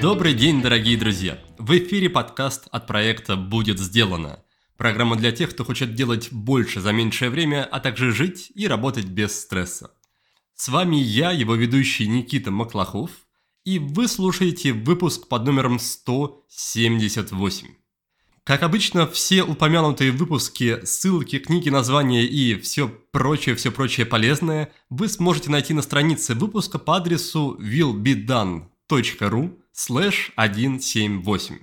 Добрый день, дорогие друзья! В эфире подкаст от проекта «Будет сделано». Программа для тех, кто хочет делать больше за меньшее время, а также жить и работать без стресса. С вами я, его ведущий Никита Маклахов, и вы слушаете выпуск под номером 178. Как обычно, все упомянутые выпуски, ссылки, книги, названия и все прочее, все прочее полезное вы сможете найти на странице выпуска по адресу willbedone.ru slash 178.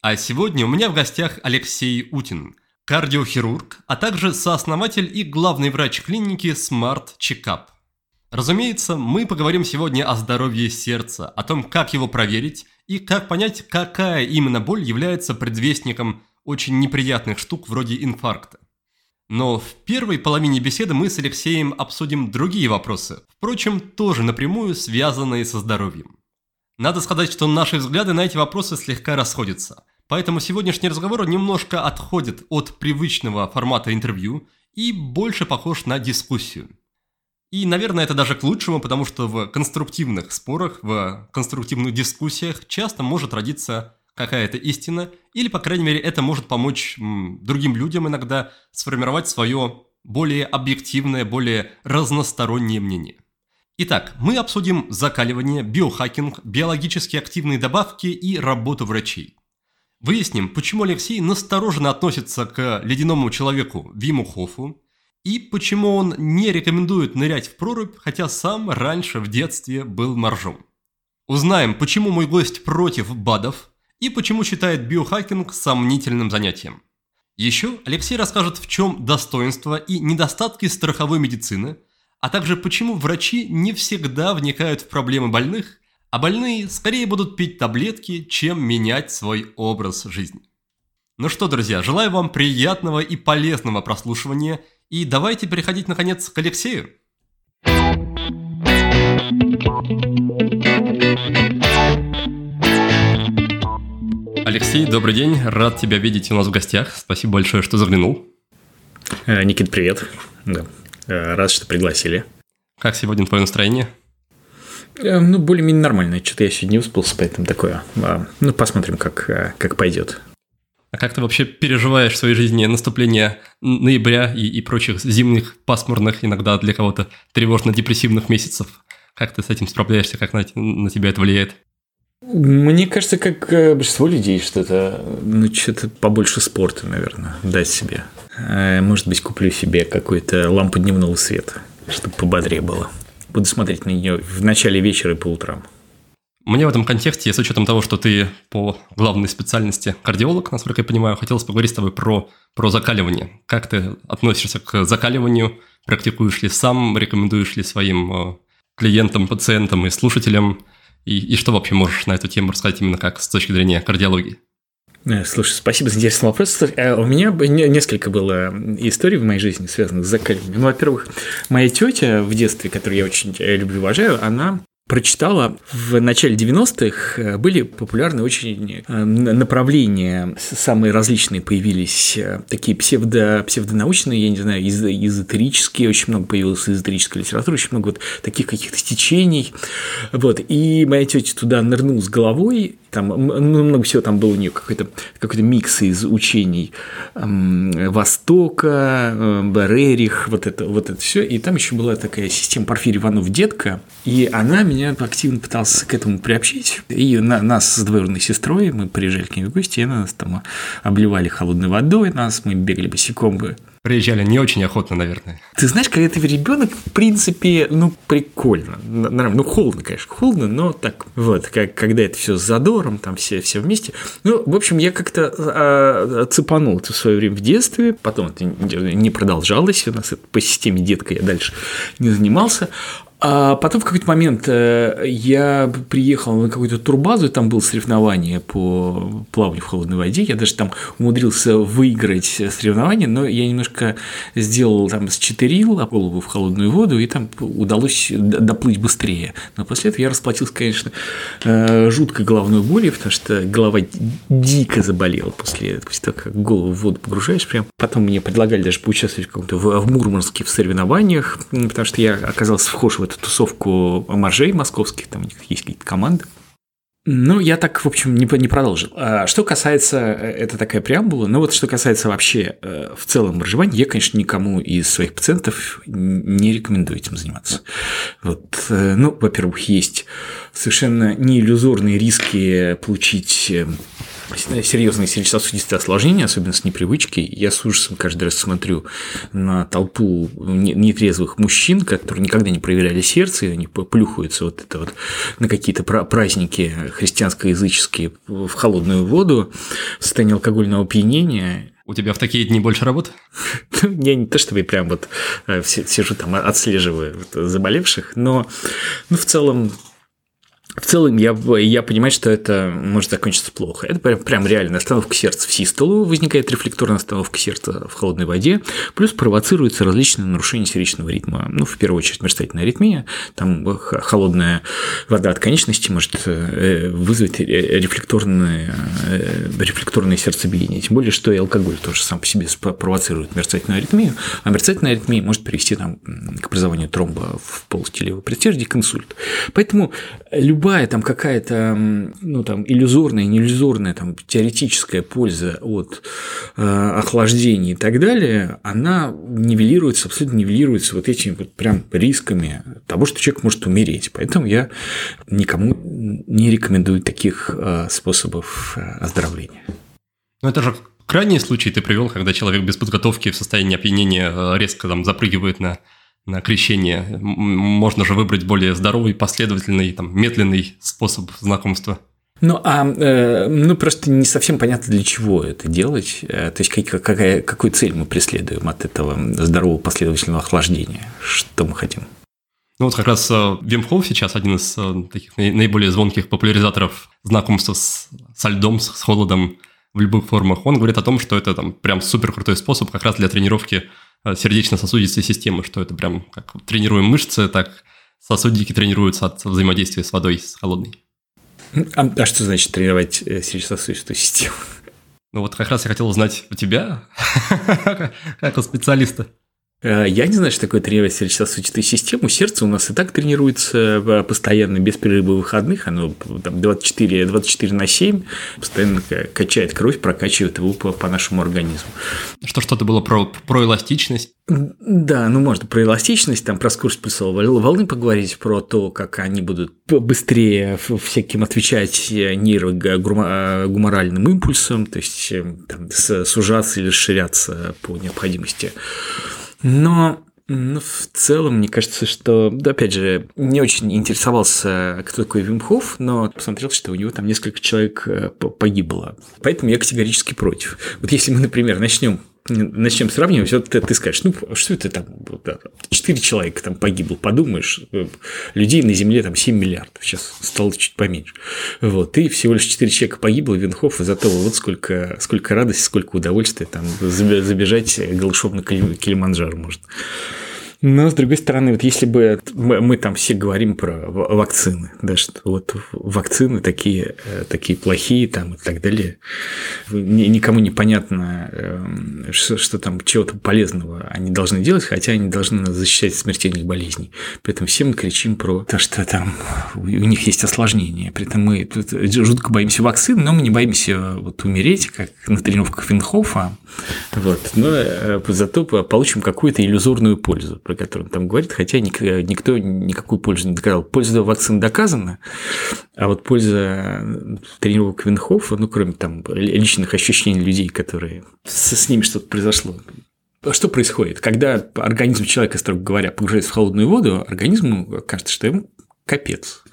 А сегодня у меня в гостях Алексей Утин, кардиохирург, а также сооснователь и главный врач клиники Smart Checkup. Разумеется, мы поговорим сегодня о здоровье сердца, о том, как его проверить и как понять, какая именно боль является предвестником очень неприятных штук вроде инфаркта. Но в первой половине беседы мы с Алексеем обсудим другие вопросы, впрочем, тоже напрямую связанные со здоровьем. Надо сказать, что наши взгляды на эти вопросы слегка расходятся, поэтому сегодняшний разговор немножко отходит от привычного формата интервью и больше похож на дискуссию. И, наверное, это даже к лучшему, потому что в конструктивных спорах, в конструктивных дискуссиях часто может родиться какая-то истина, или, по крайней мере, это может помочь другим людям иногда сформировать свое более объективное, более разностороннее мнение. Итак, мы обсудим закаливание, биохакинг, биологически активные добавки и работу врачей. Выясним, почему Алексей настороженно относится к ледяному человеку Виму Хофу, и почему он не рекомендует нырять в прорубь, хотя сам раньше в детстве был моржом. Узнаем, почему мой гость против БАДов и почему считает биохакинг сомнительным занятием. Еще Алексей расскажет, в чем достоинства и недостатки страховой медицины, а также почему врачи не всегда вникают в проблемы больных, а больные скорее будут пить таблетки, чем менять свой образ жизни. Ну что, друзья, желаю вам приятного и полезного прослушивания – и давайте переходить, наконец, к Алексею. Алексей, добрый день. Рад тебя видеть у нас в гостях. Спасибо большое, что заглянул. Э, Никит, привет. Да. Э, рад, что пригласили. Как сегодня твое настроение? Э, ну, более-менее нормальное. Что-то я сегодня не выспался, поэтому такое. А, ну, посмотрим, как, как пойдет. А как ты вообще переживаешь в своей жизни наступление ноября и, и прочих зимних, пасмурных, иногда для кого-то тревожно-депрессивных месяцев? Как ты с этим справляешься, как на, на тебя это влияет? Мне кажется, как э, большинство людей, что это, ну, что-то побольше спорта, наверное, дать себе. Э, может быть, куплю себе какую-то лампу дневного света, чтобы пободрее было. Буду смотреть на нее в начале вечера и по утрам. Мне в этом контексте, с учетом того, что ты по главной специальности кардиолог, насколько я понимаю, хотелось поговорить с тобой про, про закаливание. Как ты относишься к закаливанию? Практикуешь ли сам? Рекомендуешь ли своим э, клиентам, пациентам и слушателям? И, и что вообще можешь на эту тему рассказать именно как с точки зрения кардиологии? Э, слушай, спасибо за интересный вопрос. Э, у меня несколько было историй в моей жизни, связанных с закаливанием. Ну, во-первых, моя тетя в детстве, которую я очень люблю и уважаю, она прочитала, в начале 90-х э, были популярны очень э, направления, самые различные появились, э, такие псевдо, псевдонаучные, я не знаю, эзотерические, очень много появилось эзотерической литературы, очень много вот таких каких-то течений. Вот. И моя тетя туда нырнула с головой, там ну, много всего там был у нее какой-то какой микс из учений Востока, Барерих, вот это, вот это все. И там еще была такая система Порфирий Иванов детка, и она меня активно пытался к этому приобщить. И на, нас с двоюродной сестрой, мы приезжали к ней в гости, и нас там обливали холодной водой, нас, мы бегали босиком Приезжали не очень охотно, наверное. Ты знаешь, когда ты ребенок, в принципе, ну, прикольно. Ну, холодно, конечно, холодно, но так вот, как, когда это все с задором, там все, все вместе. Ну, в общем, я как-то а, цепанул это в свое время в детстве, потом это не продолжалось, у нас это по системе детка я дальше не занимался. А потом в какой-то момент э, я приехал на какую-то турбазу, там было соревнование по плаванию в холодной воде. Я даже там умудрился выиграть соревнование, но я немножко сделал там с четырил голову в холодную воду, и там удалось доплыть быстрее. Но после этого я расплатился, конечно, э, жуткой головной болью, потому что голова дико заболела после, после того, как голову в воду погружаешь. Прям. Потом мне предлагали даже поучаствовать в в, Мурманске в соревнованиях, потому что я оказался вхож в эту тусовку моржей московских, там у них есть какие-то команды. Ну, я так, в общем, не, не продолжил. А что касается, э, это такая преамбула, но вот что касается вообще э, в целом моржевания, я, конечно, никому из своих пациентов не рекомендую этим заниматься. Вот, э, ну, во-первых, есть совершенно неиллюзорные риски получить серьезные сердечно-сосудистые осложнения, особенно с непривычки. Я с ужасом каждый раз смотрю на толпу нетрезвых мужчин, которые никогда не проверяли сердце, и они плюхаются вот это вот на какие-то праздники христианско-языческие в холодную воду в состоянии алкогольного опьянения. У тебя в такие дни больше работы? Я не то чтобы я прям вот э, сижу там отслеживаю заболевших, но ну, в целом в целом, я, я понимаю, что это может закончиться плохо. Это прям, прям реально остановка сердца в систолу, возникает рефлекторная остановка сердца в холодной воде, плюс провоцируются различные нарушения сердечного ритма. Ну, в первую очередь, мерцательная аритмия, там холодная вода от конечности может э, вызвать рефлекторное, э, рефлекторное сердцебиение. Тем более, что и алкоголь тоже сам по себе провоцирует мерцательную аритмию, а мерцательная аритмия может привести там, к образованию тромба в полости левого предсердия, к инсульту. Поэтому любой любая там какая-то, ну, там, иллюзорная, не иллюзорная, там, теоретическая польза от э, охлаждения и так далее, она нивелируется, абсолютно нивелируется вот этими вот прям рисками того, что человек может умереть. Поэтому я никому не рекомендую таких э, способов э, оздоровления. Ну, это же крайний случай ты привел, когда человек без подготовки в состоянии опьянения э, резко там запрыгивает на на крещение. Можно же выбрать более здоровый, последовательный, там, медленный способ знакомства. Ну, а э, ну просто не совсем понятно, для чего это делать. Э, то есть, какая, какую цель мы преследуем от этого здорового последовательного охлаждения? Что мы хотим? Ну вот как раз Вим Хофф сейчас один из э, таких наиболее звонких популяризаторов знакомства с, со льдом, с холодом в любых формах. Он говорит о том, что это там прям супер крутой способ как раз для тренировки Э, сердечно-сосудистой системы, что это прям как тренируем мышцы, так сосудики тренируются от взаимодействия с водой, с холодной. А, а что значит тренировать э, сердечно-сосудистую систему? Ну вот как раз я хотел узнать у тебя, как у специалиста. Э, я не знаю, что такое тренировать сердечно-сосудистую систему. Сердце у нас и так тренируется э, постоянно, без перерыва выходных. Оно там, 24, 24 на 7 постоянно качает кровь, прокачивает его по, по нашему организму. Что что-то было про, про эластичность? Да, ну можно про эластичность, там про скорость пульсовой волны поговорить, про то, как они будут быстрее всяким отвечать нейрогуморальным импульсам, то есть там, сужаться или расширяться по необходимости. Но ну, в целом, мне кажется, что, да, опять же, не очень интересовался, кто такой Вимхов, но посмотрел, что у него там несколько человек э, погибло. Поэтому я категорически против. Вот если мы, например, начнем начнем сравнивать, вот ты, ты скажешь, ну, что это там, четыре человека там погибло, подумаешь, э, людей на Земле там 7 миллиардов, сейчас стало чуть поменьше. Вот, и всего лишь четыре человека погибло, Винхоф, и зато вот сколько, сколько радости, сколько удовольствия там забежать голышом на Килиманджаро можно. Но, с другой стороны, вот если бы мы там все говорим про вакцины, да, что вот вакцины такие, э, такие плохие там и так далее, никому не понятно, эм, что, что там чего-то полезного они должны делать, хотя они должны нас защищать от смертельных болезней. При этом все мы кричим про то, что там у них есть осложнения. При этом мы тут жутко боимся вакцин, но мы не боимся вот умереть, как на тренировках Винхофа, вот, но э, зато получим какую-то иллюзорную пользу про которую он там говорит, хотя никто никакую пользу не доказал. Польза вакцин доказана, а вот польза тренировок Винхофа, ну, кроме там личных ощущений людей, которые с, с ними что-то произошло, что происходит? Когда организм человека, строго говоря, погружается в холодную воду, организму кажется, что ему капец.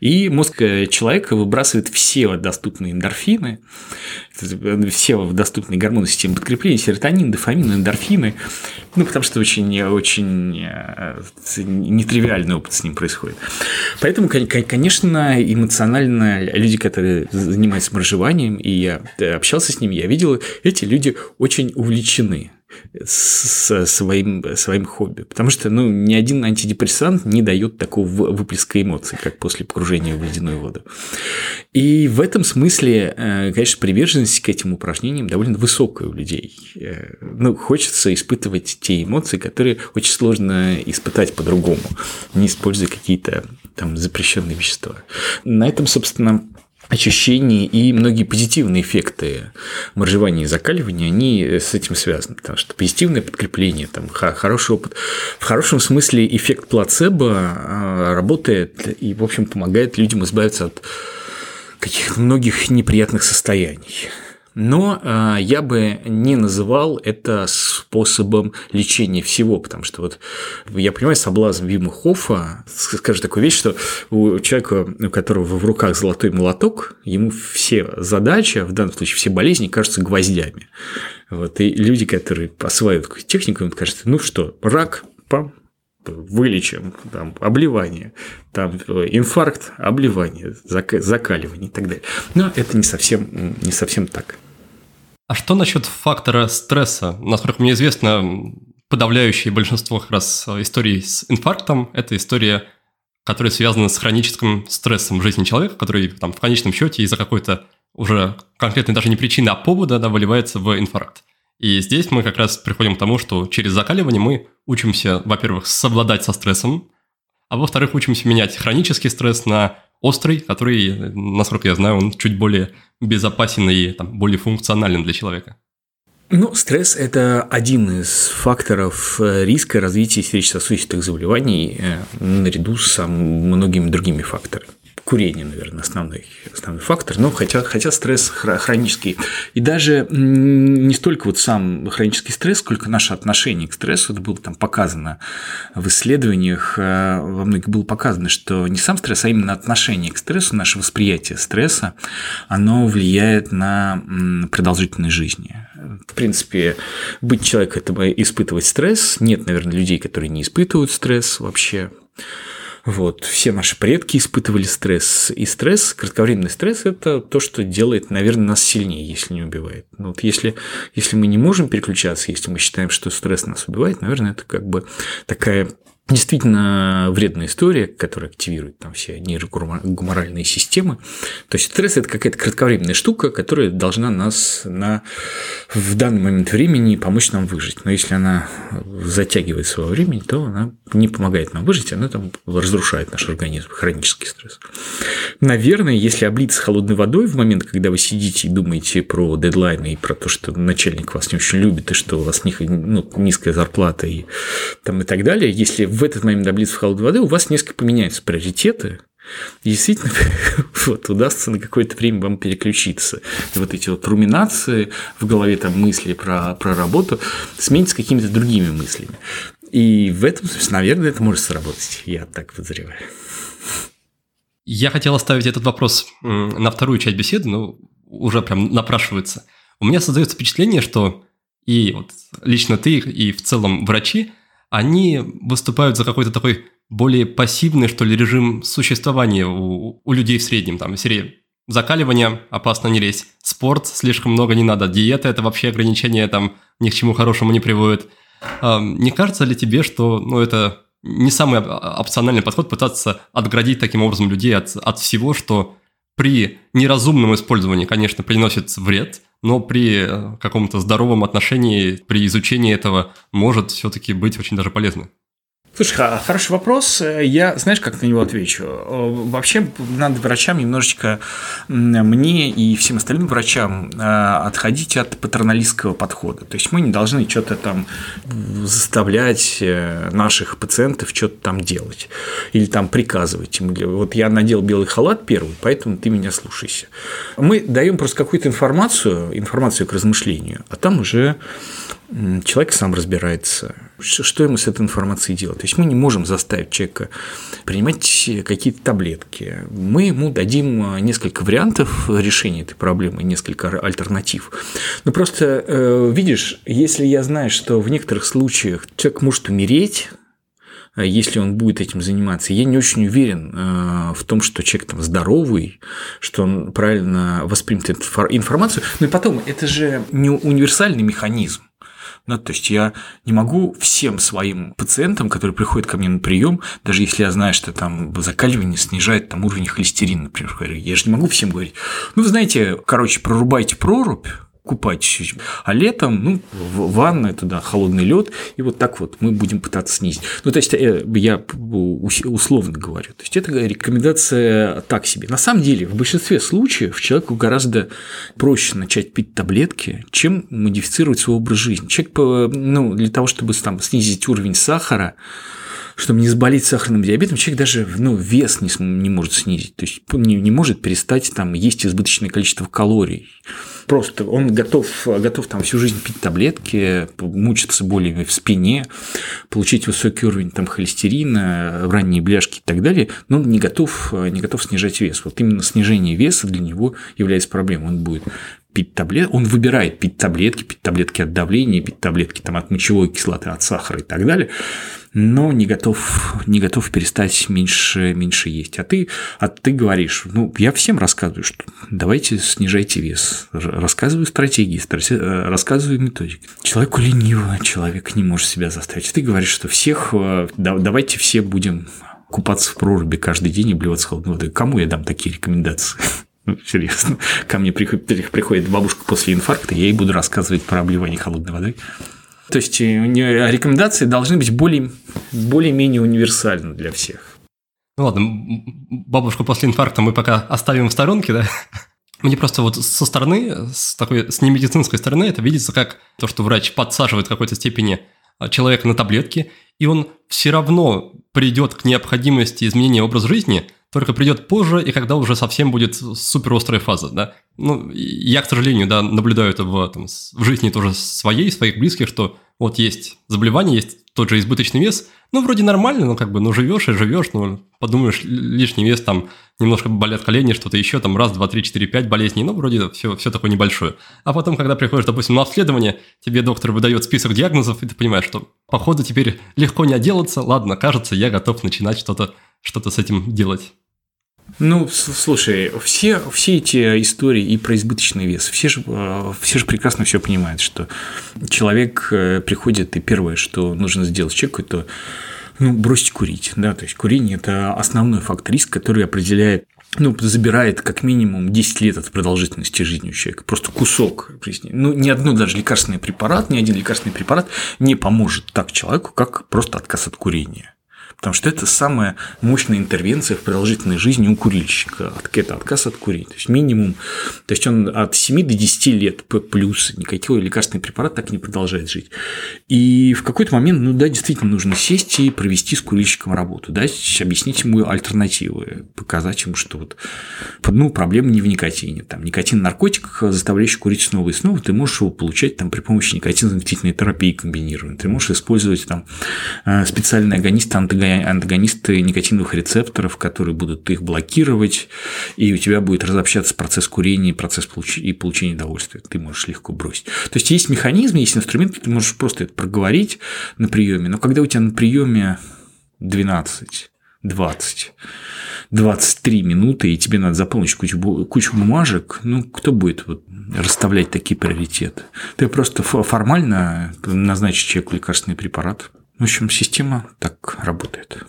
И мозг э, человека выбрасывает все доступные эндорфины, все доступные гормоны системы подкрепления, серотонин, дофамин, эндорфины, ну, потому что очень, очень э, нетривиальный опыт с ним происходит. Поэтому, конечно, эмоционально люди, которые занимаются моржеванием, и я общался с ними, я видел, эти люди очень увлечены со своим, своим хобби. Потому что ну, ни один антидепрессант не дает такого выплеска эмоций, как после погружения в ледяную воду. И в этом смысле, э, конечно, приверженность к этим упражнениям довольно высокая у людей. Э, ну, хочется испытывать те эмоции, которые очень сложно испытать по-другому, не используя какие-то там запрещенные вещества. На этом, собственно, ощущения и многие позитивные эффекты моржевания и закаливания, они с этим связаны, потому что позитивное подкрепление, там, хороший опыт, в хорошем смысле эффект плацебо а, работает и, в общем, помогает людям избавиться от каких-то многих неприятных состояний. Но э, я бы не называл это способом лечения всего, потому что вот я понимаю соблазн Вима Хофа, скажу такую вещь, что у человека, у которого в руках золотой молоток, ему все задачи, в данном случае все болезни, кажутся гвоздями. Вот, и люди, которые осваивают технику, им кажется, ну что, рак, пам, вылечим, там, обливание, там, инфаркт, обливание, закаливание и так далее. Но это не совсем, не совсем так. А что насчет фактора стресса? Насколько мне известно, подавляющее большинство как раз историй с инфарктом – это история, которая связана с хроническим стрессом в жизни человека, который там, в конечном счете из-за какой-то уже конкретной даже не причины, а повода да, выливается в инфаркт. И здесь мы как раз приходим к тому, что через закаливание мы учимся, во-первых, совладать со стрессом, а во-вторых, учимся менять хронический стресс на острый, который, насколько я знаю, он чуть более безопасен и там, более функционален для человека. Ну, стресс – это один из факторов э, риска развития сердечно-сосудистых заболеваний э, наряду с многими другими факторами курение, наверное, основной, основной фактор, но хотя, хотя стресс хронический. И даже не столько вот сам хронический стресс, сколько наше отношение к стрессу, это было там показано в исследованиях, э, во многих было показано, что не сам стресс, а именно отношение к стрессу, наше восприятие стресса, оно влияет на продолжительность жизни. В принципе, быть человеком – это испытывать стресс. Нет, наверное, людей, которые не испытывают стресс вообще. Вот. Все наши предки испытывали стресс. И стресс, кратковременный стресс – это то, что делает, наверное, нас сильнее, если не убивает. Но вот если, если мы не можем переключаться, если мы считаем, что стресс нас убивает, наверное, это как бы такая действительно вредная история, которая активирует там все нейрогуморальные системы. То есть стресс – это какая-то кратковременная штука, которая должна нас на, в данный момент времени помочь нам выжить. Но если она затягивает свое время, то она не помогает нам выжить, она там разрушает наш организм, хронический стресс. Наверное, если облиться холодной водой в момент, когда вы сидите и думаете про дедлайны и про то, что начальник вас не очень любит, и что у вас ну, низкая зарплата и, там, и так далее, если в этот момент облиться в холодной воды, у вас несколько поменяются приоритеты, и действительно, вот, удастся на какое-то время вам переключиться. И вот эти вот руминации в голове, там мысли про, про работу сменятся какими-то другими мыслями. И в этом, наверное, это может сработать. Я так подозреваю. Я хотел оставить этот вопрос на вторую часть беседы, но уже прям напрашивается. У меня создается впечатление, что и вот лично ты, и в целом врачи – они выступают за какой-то такой более пассивный, что ли, режим существования у, у людей в среднем. Там, серии закаливание, опасно не лезть, спорт, слишком много не надо, диета – это вообще ограничение, там, ни к чему хорошему не приводит. А, не кажется ли тебе, что ну, это не самый опциональный подход пытаться отградить таким образом людей от, от всего, что при неразумном использовании, конечно, приносит вред, но при э, каком-то здоровом отношении, при изучении этого может все-таки быть очень даже полезно. Слушай, хороший вопрос. Я, знаешь, как на него отвечу? Вообще, надо врачам немножечко, мне и всем остальным врачам, э, отходить от патерналистского подхода. То есть мы не должны что-то там заставлять э, наших пациентов что-то там делать или там приказывать им. Вот я надел белый халат первый, поэтому ты меня слушайся. Мы даем просто какую-то информацию, информацию к размышлению, а там уже человек сам разбирается, что ему с этой информацией делать. То есть мы не можем заставить человека принимать какие-то таблетки. Мы ему дадим несколько вариантов решения этой проблемы, несколько альтернатив. Но просто, э, видишь, если я знаю, что в некоторых случаях человек может умереть, а если он будет этим заниматься. Я не очень уверен э, в том, что человек там здоровый, что он правильно воспримет информацию. Но и потом, это же не универсальный механизм. Да, то есть я не могу всем своим пациентам, которые приходят ко мне на прием, даже если я знаю, что там закаливание снижает там уровень холестерина, например, я же не могу всем говорить, ну, вы знаете, короче, прорубайте прорубь, купайтесь. А летом, ну, в ванной туда холодный лед, и вот так вот мы будем пытаться снизить. Ну, то есть, э, я условно говорю. То есть, это рекомендация так себе. На самом деле, в большинстве случаев человеку гораздо проще начать пить таблетки, чем модифицировать свой образ жизни. Человек, ну, для того, чтобы там, снизить уровень сахара, чтобы не заболеть сахарным диабетом, человек даже ну, вес не, не может снизить, то есть не, не может перестать там, есть избыточное количество калорий. Просто он готов, готов там всю жизнь пить таблетки, мучиться болями в спине, получить высокий уровень там, холестерина, ранние бляшки и так далее, но он не готов, не готов снижать вес. Вот именно снижение веса для него является проблемой. Он будет пить таблетки, он выбирает пить таблетки, пить таблетки от давления, пить таблетки там, от мочевой кислоты, от сахара и так далее, но не готов, не готов перестать меньше, меньше есть. А ты, а ты говоришь, ну, я всем рассказываю, что давайте снижайте вес, рассказываю стратегии, э, рассказываю методики. Человеку лениво, человек не может себя заставить. Ты говоришь, что всех, э, давайте все будем купаться в проруби каждый день и блеваться холодной водой. Кому я дам такие рекомендации? Ну, серьезно. Ко мне приходит, приходит бабушка после инфаркта, я ей буду рассказывать про обливание холодной водой. То есть э, рекомендации должны быть более, более-менее универсальны для всех. Ну ладно, бабушку после инфаркта мы пока оставим в сторонке, да? Мне просто вот со стороны, с такой, с немедицинской стороны это видится как то, что врач подсаживает в какой-то степени а, человека на таблетки, и он все равно придет к необходимости изменения образа жизни, только придет позже, и когда уже совсем будет супер острая фаза, да. Ну, я, к сожалению, да, наблюдаю это в, там, в жизни тоже своей, своих близких, что вот есть заболевание, есть тот же избыточный вес, ну, вроде нормально, но как бы, ну, живешь и живешь, ну, подумаешь, лишний вес, там, немножко болят колени, что-то еще, там, раз, два, три, четыре, пять болезней, ну, вроде все, все такое небольшое. А потом, когда приходишь, допустим, на обследование, тебе доктор выдает список диагнозов, и ты понимаешь, что, походу, теперь легко не отделаться, ладно, кажется, я готов начинать что-то что с этим делать. Ну, слушай, все, все эти истории и про избыточный вес, все же, э, все же прекрасно все понимают, что человек э, приходит, и первое, что нужно сделать человеку, это ну, бросить курить. Да? То есть курение – это основной фактор риска, который определяет ну, забирает как минимум 10 лет от продолжительности жизни у человека. Просто кусок жизни. Ну, ни одно даже лекарственный препарат, ни один лекарственный препарат не поможет так человеку, как просто отказ от курения. Потому что это самая мощная интервенция в продолжительной жизни у курильщика. Это отказ от курения. То есть минимум, то есть он от 7 до 10 лет плюс никакой лекарственный препарат так не продолжает жить. И в какой-то момент, ну да, действительно нужно сесть и провести с курильщиком работу, да, объяснить ему альтернативы, показать ему, что вот, ну, проблема не в никотине. Там, никотин наркотик, заставляющий курить снова и снова, ты можешь его получать там, при помощи никотинозаместительной терапии комбинированной. Ты можешь использовать там э, специальные агонисты антагонисты никотиновых рецепторов, которые будут их блокировать, и у тебя будет разобщаться процесс курения, процесс получ... и получения удовольствия. Ты можешь легко бросить. То есть есть механизм, есть инструмент, ты можешь просто это проговорить на приеме, но когда у тебя на приеме 12, 20, 23 минуты, и тебе надо заполнить кучу, кучу бумажек, ну, кто будет вот расставлять такие приоритеты? Ты просто формально назначишь человеку лекарственный препарат, в общем, система так работает.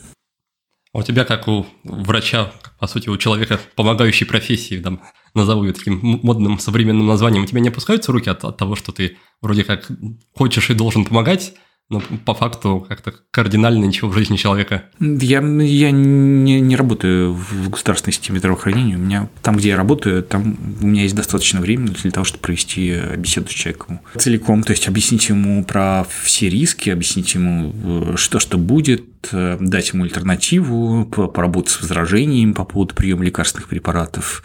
А у тебя, как у врача, по сути, у человека, помогающей профессии, там, назову ее таким модным современным названием, у тебя не опускаются руки от, от того, что ты вроде как хочешь и должен помогать, но по факту как-то кардинально ничего в жизни человека. Я, я не, не работаю в государственной системе здравоохранения. У меня там, где я работаю, там у меня есть достаточно времени для того, чтобы провести беседу с человеком целиком. То есть объяснить ему про все риски, объяснить ему, э, что что будет, э, дать ему альтернативу, поработать с возражениями по поводу приема лекарственных препаратов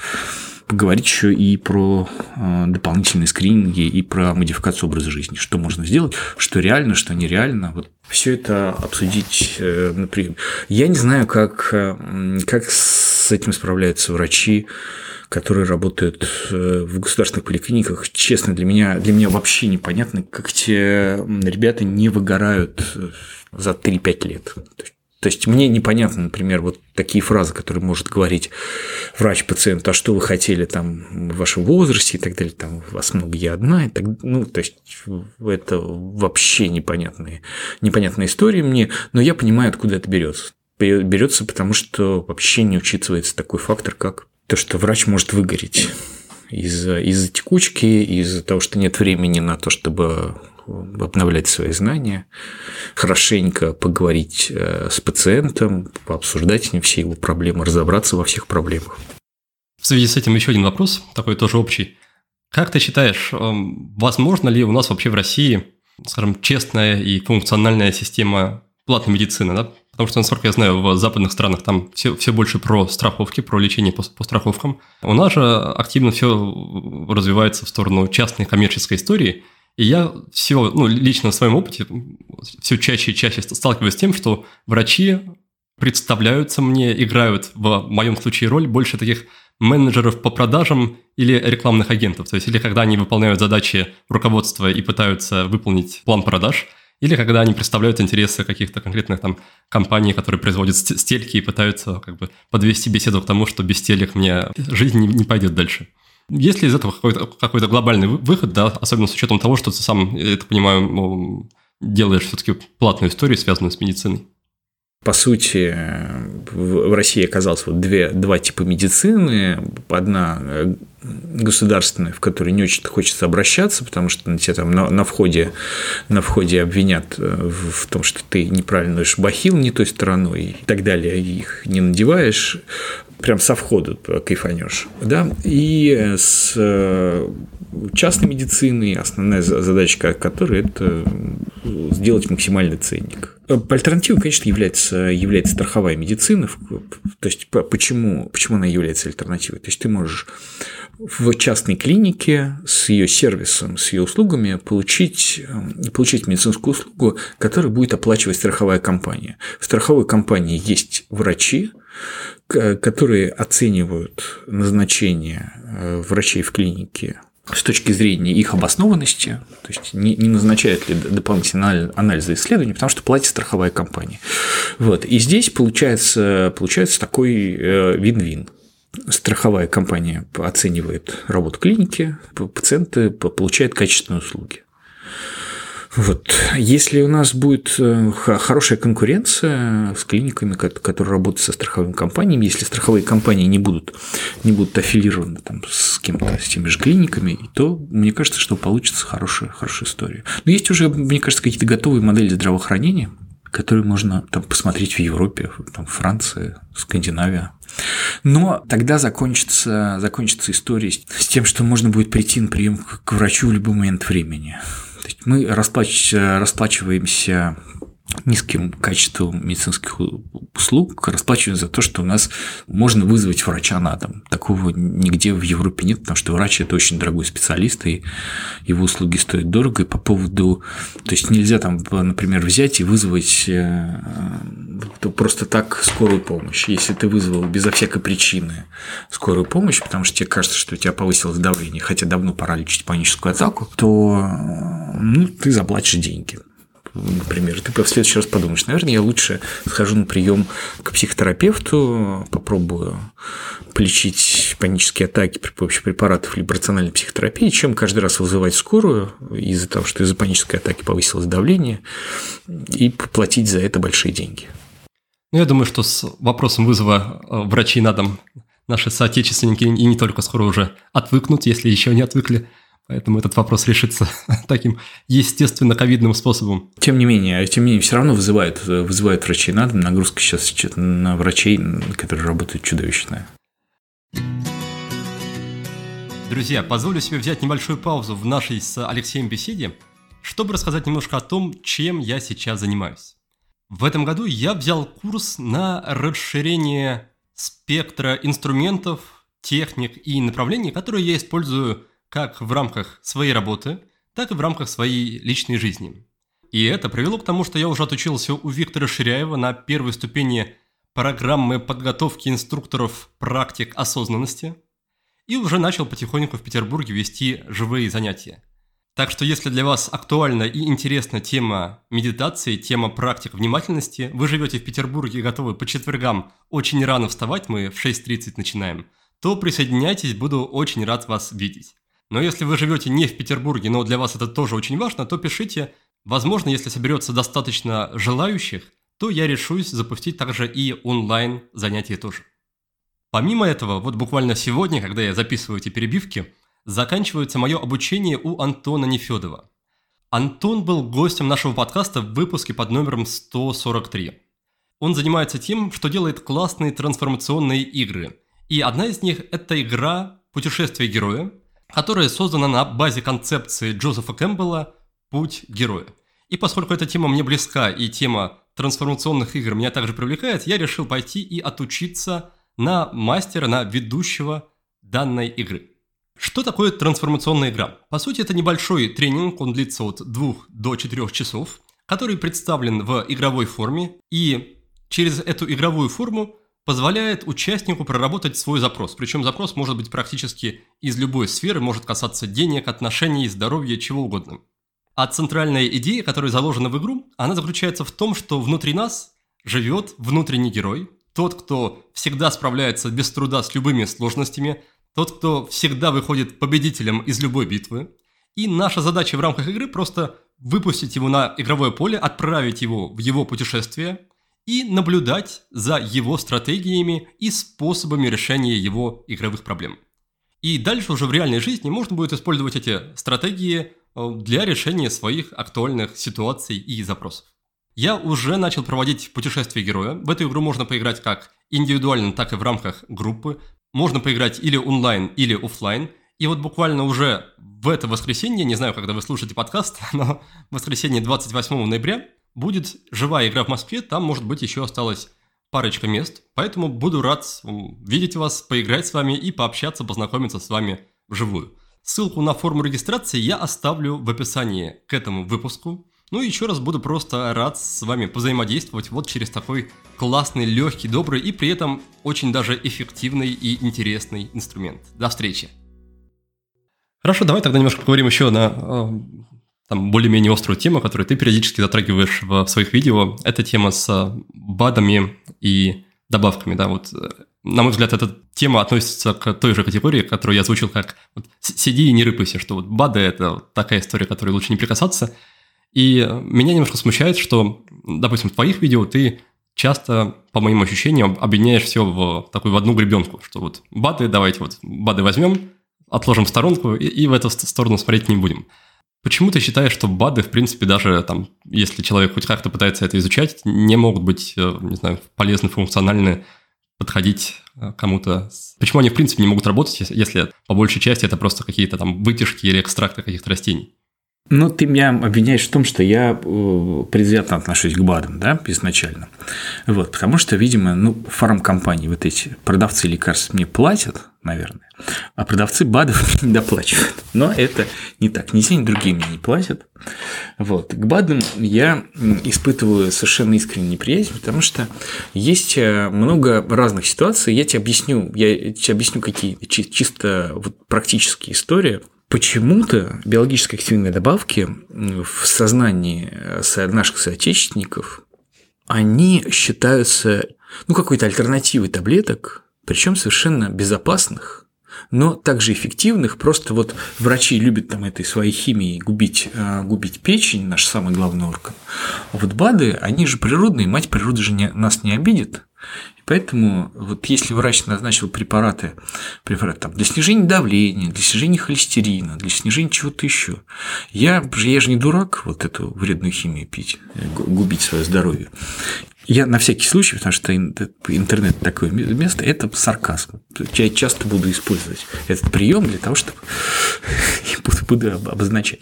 поговорить еще и про э, дополнительные скрининги и про модификацию образа жизни. Что можно сделать, что реально, что нереально. Вот все это обсудить э, например. Я не знаю, как, э, как с этим справляются врачи, которые работают в государственных поликлиниках, честно, для меня, для меня вообще непонятно, как те ребята не выгорают за 3-5 лет. То есть мне непонятно, например, вот такие фразы, которые может говорить врач пациенту, а что вы хотели там в вашем возрасте и так далее, там вас много, я одна, и так, ну, то есть это вообще непонятные, непонятная история мне, но я понимаю, откуда это берется. Берется, потому что вообще не учитывается такой фактор, как то, что врач может выгореть из-за из текучки, из-за того, что нет времени на то, чтобы обновлять свои знания, хорошенько поговорить э, с пациентом, пообсуждать с ним все его проблемы, разобраться во всех проблемах. В связи с этим еще один вопрос, такой тоже общий. Как ты считаешь, эм, возможно ли у нас вообще в России, скажем, честная и функциональная система платной медицины, да? Потому что, насколько я знаю, в западных странах там все, все больше про страховки, про лечение по, по страховкам. У нас же активно все развивается в сторону частной коммерческой истории. И я все, ну, лично в своем опыте все чаще и чаще сталкиваюсь с тем, что врачи представляются мне, играют в моем случае роль больше таких менеджеров по продажам или рекламных агентов. То есть, или когда они выполняют задачи руководства и пытаются выполнить план продаж – или когда они представляют интересы каких-то конкретных там компаний, которые производят стельки и пытаются как бы подвести беседу к тому, что без телек мне жизнь не, не пойдет дальше. Есть ли из этого какой-то какой глобальный выход, да, особенно с учетом того, что ты сам, я так понимаю, делаешь все-таки платную историю, связанную с медициной? По сути, в России оказалось вот две, два типа медицины. Одна э, государственная, в которой не очень хочется обращаться, потому что на тебя там на, на, входе, на входе обвинят э, в, том, что ты неправильно носишь бахил не той стороной и так далее, их не надеваешь, прям со входа кайфанешь. Да? И с э, частной медициной основная задача которой – это сделать максимальный ценник. Альтернативой, конечно, является, является страховая медицина. То есть, почему, почему она является альтернативой? То есть, ты можешь в частной клинике с ее сервисом, с ее услугами получить, получить медицинскую услугу, которую будет оплачивать страховая компания. В страховой компании есть врачи, которые оценивают назначение э, врачей в клинике с точки зрения их обоснованности, то есть не, не назначают ли дополнительные анализы исследований, потому что платит страховая компания. Вот. И здесь получается, получается такой э, вин-вин. Страховая компания оценивает работу клиники, пациенты получают качественные услуги. Вот. Если у нас будет э, хорошая конкуренция с клиниками, которые работают со страховыми компаниями, если страховые компании не будут, не будут аффилированы там, с кем-то, с теми же клиниками, то мне кажется, что получится хорошая, хорошая история. Но есть уже, мне кажется, какие-то готовые модели здравоохранения, которые можно там, посмотреть в Европе, там, Франции, Скандинавия. Но тогда закончится, закончится история с тем, что можно будет прийти на прием к врачу в любой момент времени. Мы расплач... расплачиваемся низким качеством медицинских услуг расплачиваемся за то, что у нас можно вызвать врача на дом. Такого нигде в Европе нет, потому что врач – это очень дорогой специалист, и его услуги стоят дорого. И по поводу… То есть, нельзя там, например, взять и вызвать э, просто так скорую помощь. Если ты вызвал безо всякой причины скорую помощь, потому что тебе кажется, что у тебя повысилось давление, хотя давно пора лечить паническую атаку, то ну, ты заплатишь деньги например, ты в следующий раз подумаешь, наверное, я лучше схожу на прием к психотерапевту, попробую полечить панические атаки при помощи препаратов либо рациональной психотерапии, чем каждый раз вызывать скорую из-за того, что из-за панической атаки повысилось давление, и платить за это большие деньги. Ну, я думаю, что с вопросом вызова э, врачей на дом наши соотечественники и не только скоро уже отвыкнут, если еще не отвыкли – Поэтому этот вопрос решится таким естественно ковидным способом. Тем не менее, тем не менее, все равно вызывает, вызывает врачей на дом. Нагрузка сейчас на врачей, которые работают чудовищная. Друзья, позволю себе взять небольшую паузу в нашей с Алексеем беседе, чтобы рассказать немножко о том, чем я сейчас занимаюсь. В этом году я взял курс на расширение спектра инструментов техник и направлений, которые я использую как в рамках своей работы, так и в рамках своей личной жизни. И это привело к тому, что я уже отучился у Виктора Ширяева на первой ступени программы подготовки инструкторов практик осознанности и уже начал потихоньку в Петербурге вести живые занятия. Так что если для вас актуальна и интересна тема медитации, тема практик внимательности, вы живете в Петербурге и готовы по четвергам очень рано вставать, мы в 6.30 начинаем, то присоединяйтесь, буду очень рад вас видеть. Но если вы живете не в Петербурге, но для вас это тоже очень важно, то пишите. Возможно, если соберется достаточно желающих, то я решусь запустить также и онлайн занятия тоже. Помимо этого, вот буквально сегодня, когда я записываю эти перебивки, заканчивается мое обучение у Антона Нефедова. Антон был гостем нашего подкаста в выпуске под номером 143. Он занимается тем, что делает классные трансформационные игры. И одна из них – это игра «Путешествие героя», которая создана на базе концепции Джозефа Кэмпбелла «Путь героя». И поскольку эта тема мне близка и тема трансформационных игр меня также привлекает, я решил пойти и отучиться на мастера, на ведущего данной игры. Что такое трансформационная игра? По сути, это небольшой тренинг, он длится от 2 до 4 часов, который представлен в игровой форме, и через эту игровую форму позволяет участнику проработать свой запрос. Причем запрос может быть практически из любой сферы, может касаться денег, отношений, здоровья, чего угодно. А центральная идея, которая заложена в игру, она заключается в том, что внутри нас живет внутренний герой, тот, кто всегда справляется без труда с любыми сложностями, тот, кто всегда выходит победителем из любой битвы. И наша задача в рамках игры просто выпустить его на игровое поле, отправить его в его путешествие и наблюдать за его стратегиями и способами решения его игровых проблем. И дальше уже в реальной жизни можно будет использовать эти стратегии э, для решения своих актуальных ситуаций и запросов. Я уже начал проводить путешествие героя. В эту игру можно поиграть как индивидуально, так и в рамках группы. Можно поиграть или онлайн, или офлайн. И вот буквально уже в это воскресенье, не знаю, когда вы слушаете подкаст, но воскресенье 28 ноября будет живая игра в Москве, там, может быть, еще осталось парочка мест, поэтому буду рад видеть вас, поиграть с вами и пообщаться, познакомиться с вами вживую. Ссылку на форму регистрации я оставлю в описании к этому выпуску. Ну и еще раз буду просто рад с вами взаимодействовать вот через такой классный, легкий, добрый и при этом очень даже эффективный и интересный инструмент. До встречи! Хорошо, давай тогда немножко поговорим еще на э, там, более-менее острую тему, которую ты периодически затрагиваешь в, своих видео. Это тема с БАДами и добавками, да, вот на мой взгляд, эта тема относится к той же категории, которую я озвучил как вот, «сиди и не рыпайся», что вот БАДы – это такая история, которой лучше не прикасаться. И меня немножко смущает, что, допустим, в твоих видео ты часто, по моим ощущениям, объединяешь все в такую в одну гребенку, что вот БАДы, давайте вот БАДы возьмем, отложим в сторонку и, и в эту сторону смотреть не будем. Почему ты считаешь, что БАДы, в принципе, даже там, если человек хоть как-то пытается это изучать, не могут быть, э, не знаю, полезны, функциональны, подходить э, кому-то? Почему они, в принципе, не могут работать, если по большей части это просто какие-то там вытяжки или экстракты каких-то растений? Ну, ты меня обвиняешь в том, что я э, предвзято отношусь к БАДам, да, изначально. Вот, потому что, видимо, ну, фармкомпании, вот эти продавцы лекарств мне платят, наверное, а продавцы БАДов не доплачивают. Но это не так. Ни те, ни другие мне не платят. Вот. К БАДам я испытываю совершенно искреннюю неприязнь, потому что есть э, много разных ситуаций. Я тебе объясню, я тебе объясню какие чисто вот практические истории, Почему-то биологически активные добавки в сознании наших соотечественников, они считаются ну, какой-то альтернативой таблеток, причем совершенно безопасных, но также эффективных. Просто вот врачи любят там этой своей химией губить, а, губить печень, наш самый главный орган. А вот БАДы, они же природные, мать природа же не, нас не обидит. Поэтому вот если врач назначил препараты, препараты там, для снижения давления, для снижения холестерина, для снижения чего-то еще, я, я же не дурак вот эту вредную химию пить, губить свое здоровье. Я на всякий случай, потому что интернет такое место, это сарказм. Я часто буду использовать этот прием для того, чтобы буду обозначать.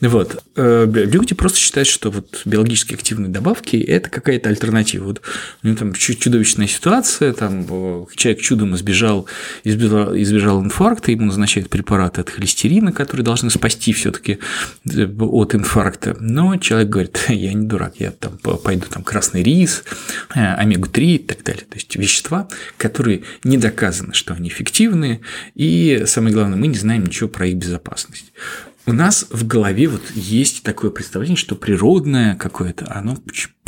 Вот. Э, люди просто считают, что вот биологически активные добавки – это какая-то альтернатива. Вот у него там чудовищная ситуация, там э, человек чудом избежал, избежал, избежал инфаркта, ему назначают препараты от холестерина, которые должны спасти все таки э, от инфаркта. Но человек говорит, я не дурак, я там пойду там красный рис, омегу-3 и так далее. То есть вещества, которые не доказано, что они эффективны, и самое главное, мы не знаем ничего про их безопасность у нас в голове вот есть такое представление, что природное какое-то, оно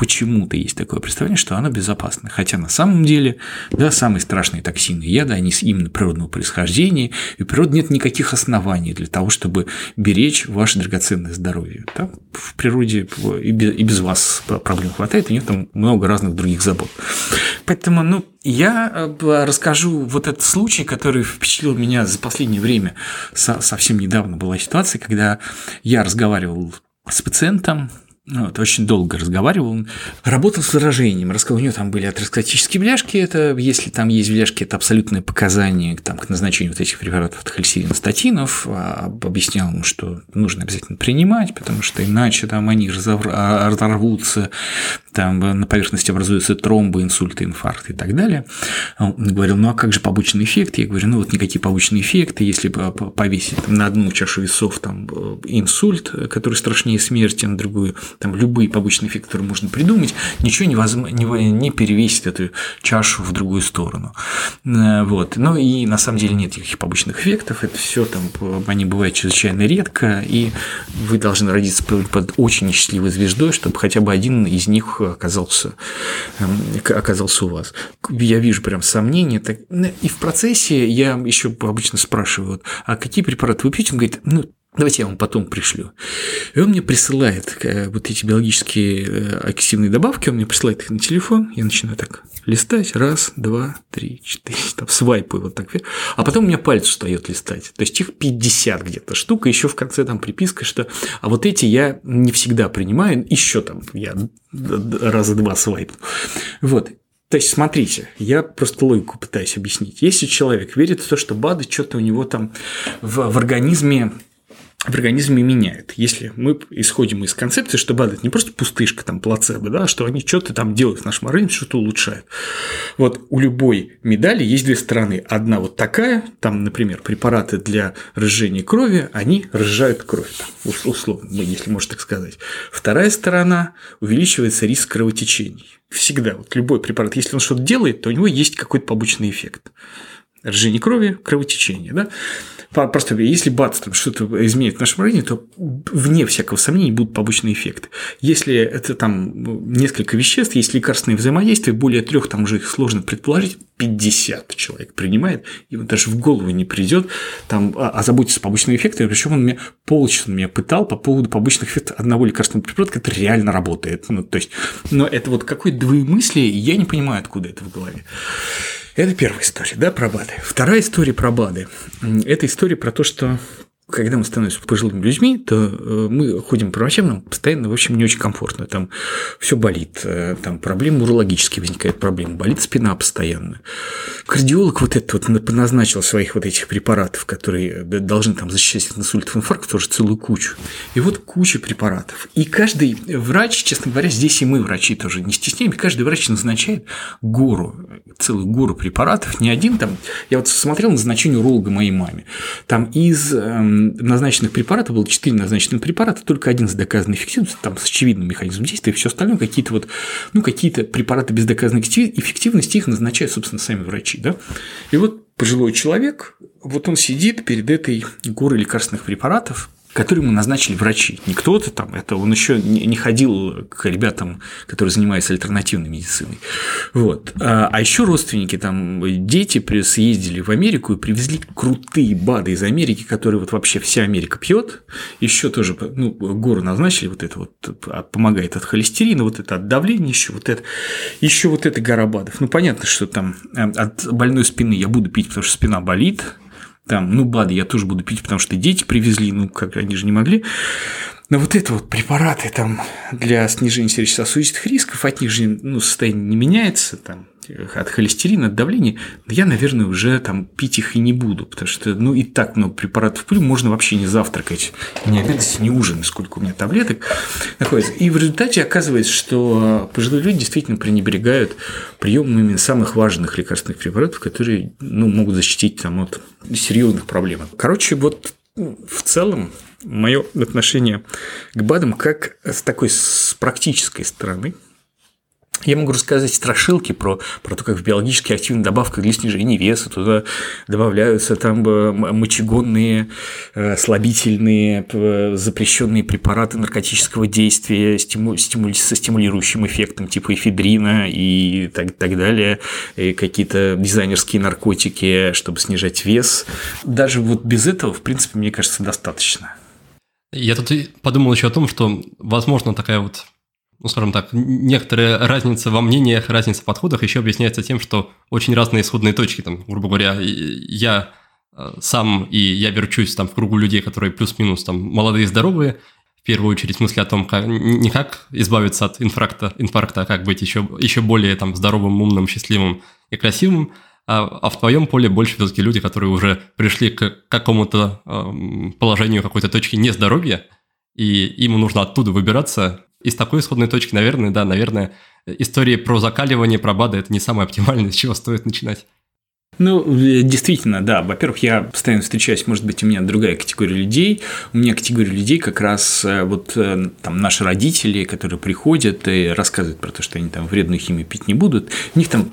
почему-то есть такое представление, что оно безопасно. Хотя на самом деле, да, самые страшные токсины яда, они именно природного происхождения, и у природы нет никаких оснований для того, чтобы беречь ваше драгоценное здоровье. Там в природе и без вас проблем хватает, и нет там много разных других забот. Поэтому, ну, я э, расскажу вот этот случай, который впечатлил меня за последнее время. Совсем недавно была ситуация, когда я разговаривал с пациентом, вот, очень долго разговаривал, работал с выражением, рассказал, у него там были атеросклеротические бляшки, это, если там есть бляшки, это абсолютное показание там, к назначению вот этих препаратов от холестерина статинов, а, объяснял ему, что нужно обязательно принимать, потому что иначе там они а, разорвутся, там на поверхности образуются тромбы, инсульты, инфаркты и так далее. Он говорил, ну а как же побочный эффект? Я говорю, ну вот никакие побочные эффекты, если повесить там, на одну чашу весов там инсульт, который страшнее смерти, на другую там любые побочные эффекты, которые можно придумать, ничего не, возм... не, не перевесит эту чашу в другую сторону. Э, вот. Ну и на самом деле нет никаких побочных эффектов, это все там, они бывают чрезвычайно редко, и вы должны родиться под очень несчастливой звездой, чтобы хотя бы один из них оказался, эм, оказался у вас. Я вижу прям сомнения. Так... И в процессе я еще обычно спрашиваю, вот, а какие препараты вы пьете? Он говорит, ну, Давайте я вам потом пришлю. И он мне присылает э, вот эти биологические э, активные добавки, он мне присылает их на телефон, я начинаю так листать, раз, два, три, четыре, там свайпаю вот так, а потом у меня палец устает листать, то есть их 50 где-то штук, еще в конце там приписка, что а вот эти я не всегда принимаю, еще там я раза два свайпу. Вот, то есть, смотрите, я просто логику пытаюсь объяснить. Если человек верит в то, что БАДы что-то у него там в, в организме в организме меняет. Если мы исходим из концепции, что БАД – это не просто пустышка, там, плацебо, да, что они что-то там делают в нашем организме, что-то улучшают. Вот у любой медали есть две стороны. Одна вот такая, там, например, препараты для разжижения крови, они разжижают кровь, там, условно, если можно так сказать. Вторая сторона – увеличивается риск кровотечений. Всегда. Вот любой препарат, если он что-то делает, то у него есть какой-то побочный эффект. Разжижение крови, кровотечение. Да? Просто если бац, там что-то изменит в нашем районе, то вне всякого сомнения будут побочные эффекты. Если это там ну, несколько веществ, есть лекарственные взаимодействия, более трех там уже их сложно предположить, 50 человек принимает, вот даже в голову не придет там озаботиться побочными эффектами, причем он меня полчаса меня пытал по поводу побочных эффектов одного лекарственного препарата, который реально работает. Ну, то есть, но это вот какое-то двоемыслие, я не понимаю, откуда это в голове. Это первая история, да, про БАДы. Вторая история про БАДы. Это история про то, что когда мы становимся пожилыми людьми, то э, мы ходим по врачам, нам постоянно, в общем, не очень комфортно. Там все болит, э, там проблемы урологические возникают, проблемы, болит спина постоянно. Кардиолог вот это вот назначил своих вот этих препаратов, которые должны там защищать от инсультов, инфарктов, тоже целую кучу. И вот куча препаратов. И каждый врач, честно говоря, здесь и мы, врачи, тоже не стесняемся, каждый врач назначает гору, целую гору препаратов, не один там. Я вот смотрел назначение уролога моей маме. Там из эм, назначенных препаратов было 4 назначенных препарата, только один с доказанной эффективностью, там с очевидным механизмом действия, и все остальное какие-то вот, ну, какие-то препараты без доказанной эффективности, их назначают, собственно, сами врачи, да. И вот пожилой человек, вот он сидит перед этой горой лекарственных препаратов, который ему назначили врачи. Не кто-то там, это он еще не ходил к ребятам, которые занимаются альтернативной медициной. Вот. А, а еще родственники, там, дети съездили в Америку и привезли крутые БАДы из Америки, которые вот вообще вся Америка пьет. Еще тоже, ну, гору назначили, вот это вот а, помогает от холестерина, вот это от давления, еще вот это, еще вот это гора БАДов. Ну, понятно, что там э, от больной спины я буду пить, потому что спина болит, там, ну, БАДы я тоже буду пить, потому что дети привезли, ну, как они же не могли. Но вот это вот препараты там для снижения сердечно-сосудистых рисков, от них же ну, состояние не меняется, там, от холестерина, от давления, я, наверное, уже там пить их и не буду, потому что, ну, и так много препаратов пью, можно вообще не завтракать, не обедать, не ужинать, сколько у меня таблеток находится. И в результате оказывается, что пожилые люди действительно пренебрегают приемом именно самых важных лекарственных препаратов, которые, ну, могут защитить там от серьезных проблем. Короче, вот в целом мое отношение к БАДам как с такой с практической стороны – я могу рассказать страшилки про, про то, как в биологически активных добавках для снижения веса туда добавляются там мочегонные, э, слабительные, запрещенные препараты наркотического действия стиму, со стимулирующим эффектом типа эфедрина и так, так далее, и какие-то дизайнерские наркотики, чтобы снижать вес. Даже вот без этого, в принципе, мне кажется, достаточно. Я тут подумал еще о том, что, возможно, такая вот ну, скажем так, некоторая разница во мнениях, разница в подходах еще объясняется тем, что очень разные исходные точки, там, грубо говоря, я э, сам и я верчусь там в кругу людей, которые плюс-минус там молодые и здоровые, в первую очередь мысли о том, как, не как избавиться от инфаркта, инфаркта, а как быть еще, еще более там здоровым, умным, счастливым и красивым, а, а в твоем поле больше все-таки люди, которые уже пришли к какому-то э, положению какой-то точки нездоровья, и им нужно оттуда выбираться из такой исходной точки, наверное, да, наверное, истории про закаливание, про БАДы – это не самое оптимальное, с чего стоит начинать. Ну, действительно, да. Во-первых, я постоянно встречаюсь, может быть, у меня другая категория людей. У меня категория людей как раз э, вот э, там наши родители, которые приходят и рассказывают про то, что они там вредную химию пить не будут. У них там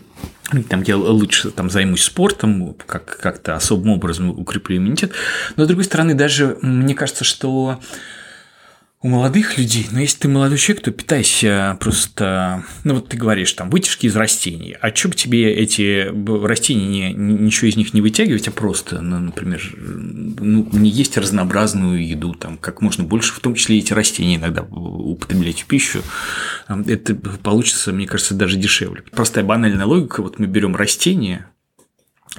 там я лучше там займусь спортом, как- как-то особым образом укреплю иммунитет. Но, с другой стороны, даже мне кажется, что у молодых людей, но если ты молодой человек, то питайся просто, ну вот ты говоришь, там, вытяжки из растений. А что бы тебе эти растения, не, ничего из них не вытягивать, а просто, ну, например, ну, не есть разнообразную еду, там, как можно больше, в том числе эти растения иногда употреблять в пищу, это получится, мне кажется, даже дешевле. Простая банальная логика, вот мы берем растения,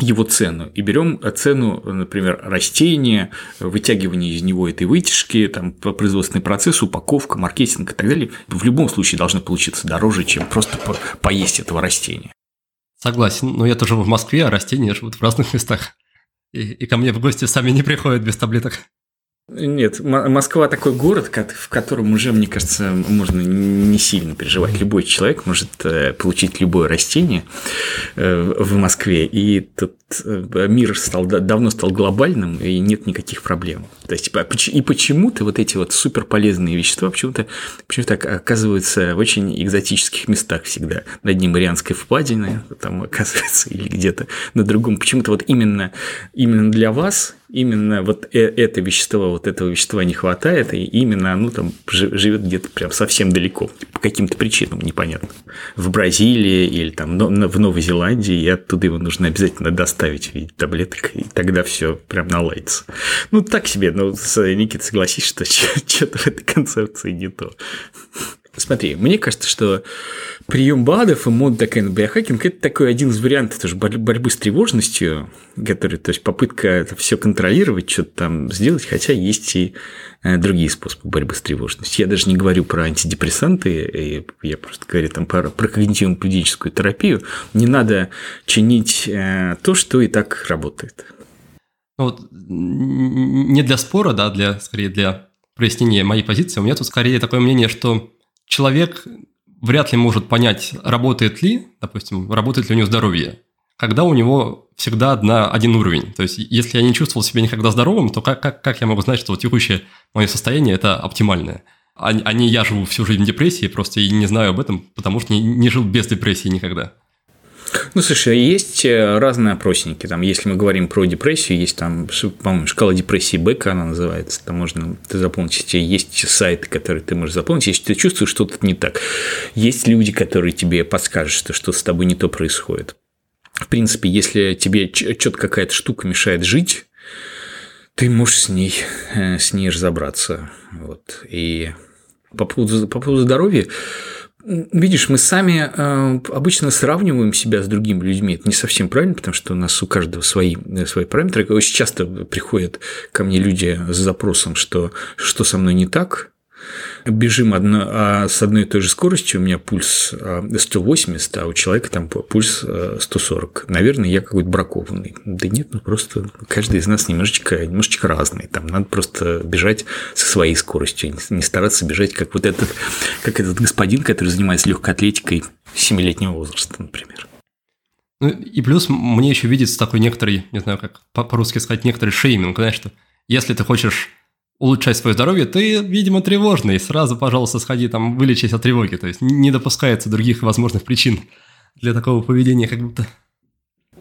его цену и берем цену, например, растения, вытягивание из него этой вытяжки, там, производственный процесс, упаковка, маркетинг и так далее, в любом случае должно получиться дороже, чем просто по поесть этого растения. Согласен, но я тоже в Москве, а растения живут в разных местах. И, и ко мне в гости сами не приходят без таблеток. Нет, Москва такой город, в котором уже, мне кажется, можно не сильно переживать. Любой человек может э, получить любое растение э, в Москве, и тут э, мир стал, давно стал глобальным, и нет никаких проблем. То есть, и почему-то вот эти вот суперполезные вещества почему-то почему оказываются в очень экзотических местах всегда. На дне Марианской впадины, там оказывается, или где-то на другом. Почему-то вот именно, именно для вас именно вот э, это вещество, вот этого вещества не хватает, и именно оно там живет где-то прям совсем далеко, по каким-то причинам непонятным. В Бразилии или там в Новой Зеландии, и оттуда его нужно обязательно доставить в виде таблеток, и тогда все прям наладится. Ну, так себе, но Никита, согласись, что что-то в этой концепции не то. Смотри, мне кажется, что прием БАДов и мод на биохакинг – это такой один из вариантов тоже борьбы с тревожностью, который, то есть попытка это все контролировать, что-то там сделать, хотя есть и э, другие способы борьбы с тревожностью. Я даже не говорю про антидепрессанты, я просто говорю там про, про когнитивно-поведенческую терапию. Не надо чинить э, то, что и так работает. Ну вот, не для спора, да, для, скорее для прояснения моей позиции, у меня тут скорее такое мнение, что человек вряд ли может понять, работает ли, допустим, работает ли у него здоровье, когда у него всегда одна, один уровень. То есть, если я не чувствовал себя никогда здоровым, то как, как, как я могу знать, что текущее мое состояние – это оптимальное? А, а не я живу всю жизнь в депрессии, просто и не знаю об этом, потому что не, не жил без депрессии никогда. Ну, слушай, есть э, разные опросники. Там, если мы говорим про депрессию, есть там, по-моему, шкала депрессии Бека, она называется. Там можно ты заполнить. Есть сайты, которые ты можешь заполнить, если ты чувствуешь что-то не так. Есть люди, которые тебе подскажут, что что с тобой не то происходит. В принципе, если тебе что-то какая-то штука мешает жить, ты можешь с ней, э, с ней разобраться. Вот. И по поводу, по поводу здоровья, Видишь, мы сами э, обычно сравниваем себя с другими людьми. Это не совсем правильно, потому что у нас у каждого свои, э, свои параметры. Очень часто приходят ко мне люди с запросом, что что со мной не так, бежим одно, а с одной и той же скоростью, у меня пульс 180, а, а у человека там пульс 140. Наверное, я какой-то бракованный. Да нет, ну просто каждый из нас немножечко, немножечко разный. Там надо просто бежать со своей скоростью, не стараться бежать, как вот этот, как этот господин, который занимается легкой атлетикой 7-летнего возраста, например. Ну и плюс мне еще видится такой некоторый, не знаю, как по-русски сказать, некоторый шейминг, знаешь, что если ты хочешь улучшать свое здоровье, ты, видимо, тревожный. Сразу, пожалуйста, сходи там, вылечись от тревоги. То есть не допускается других возможных причин для такого поведения, как будто.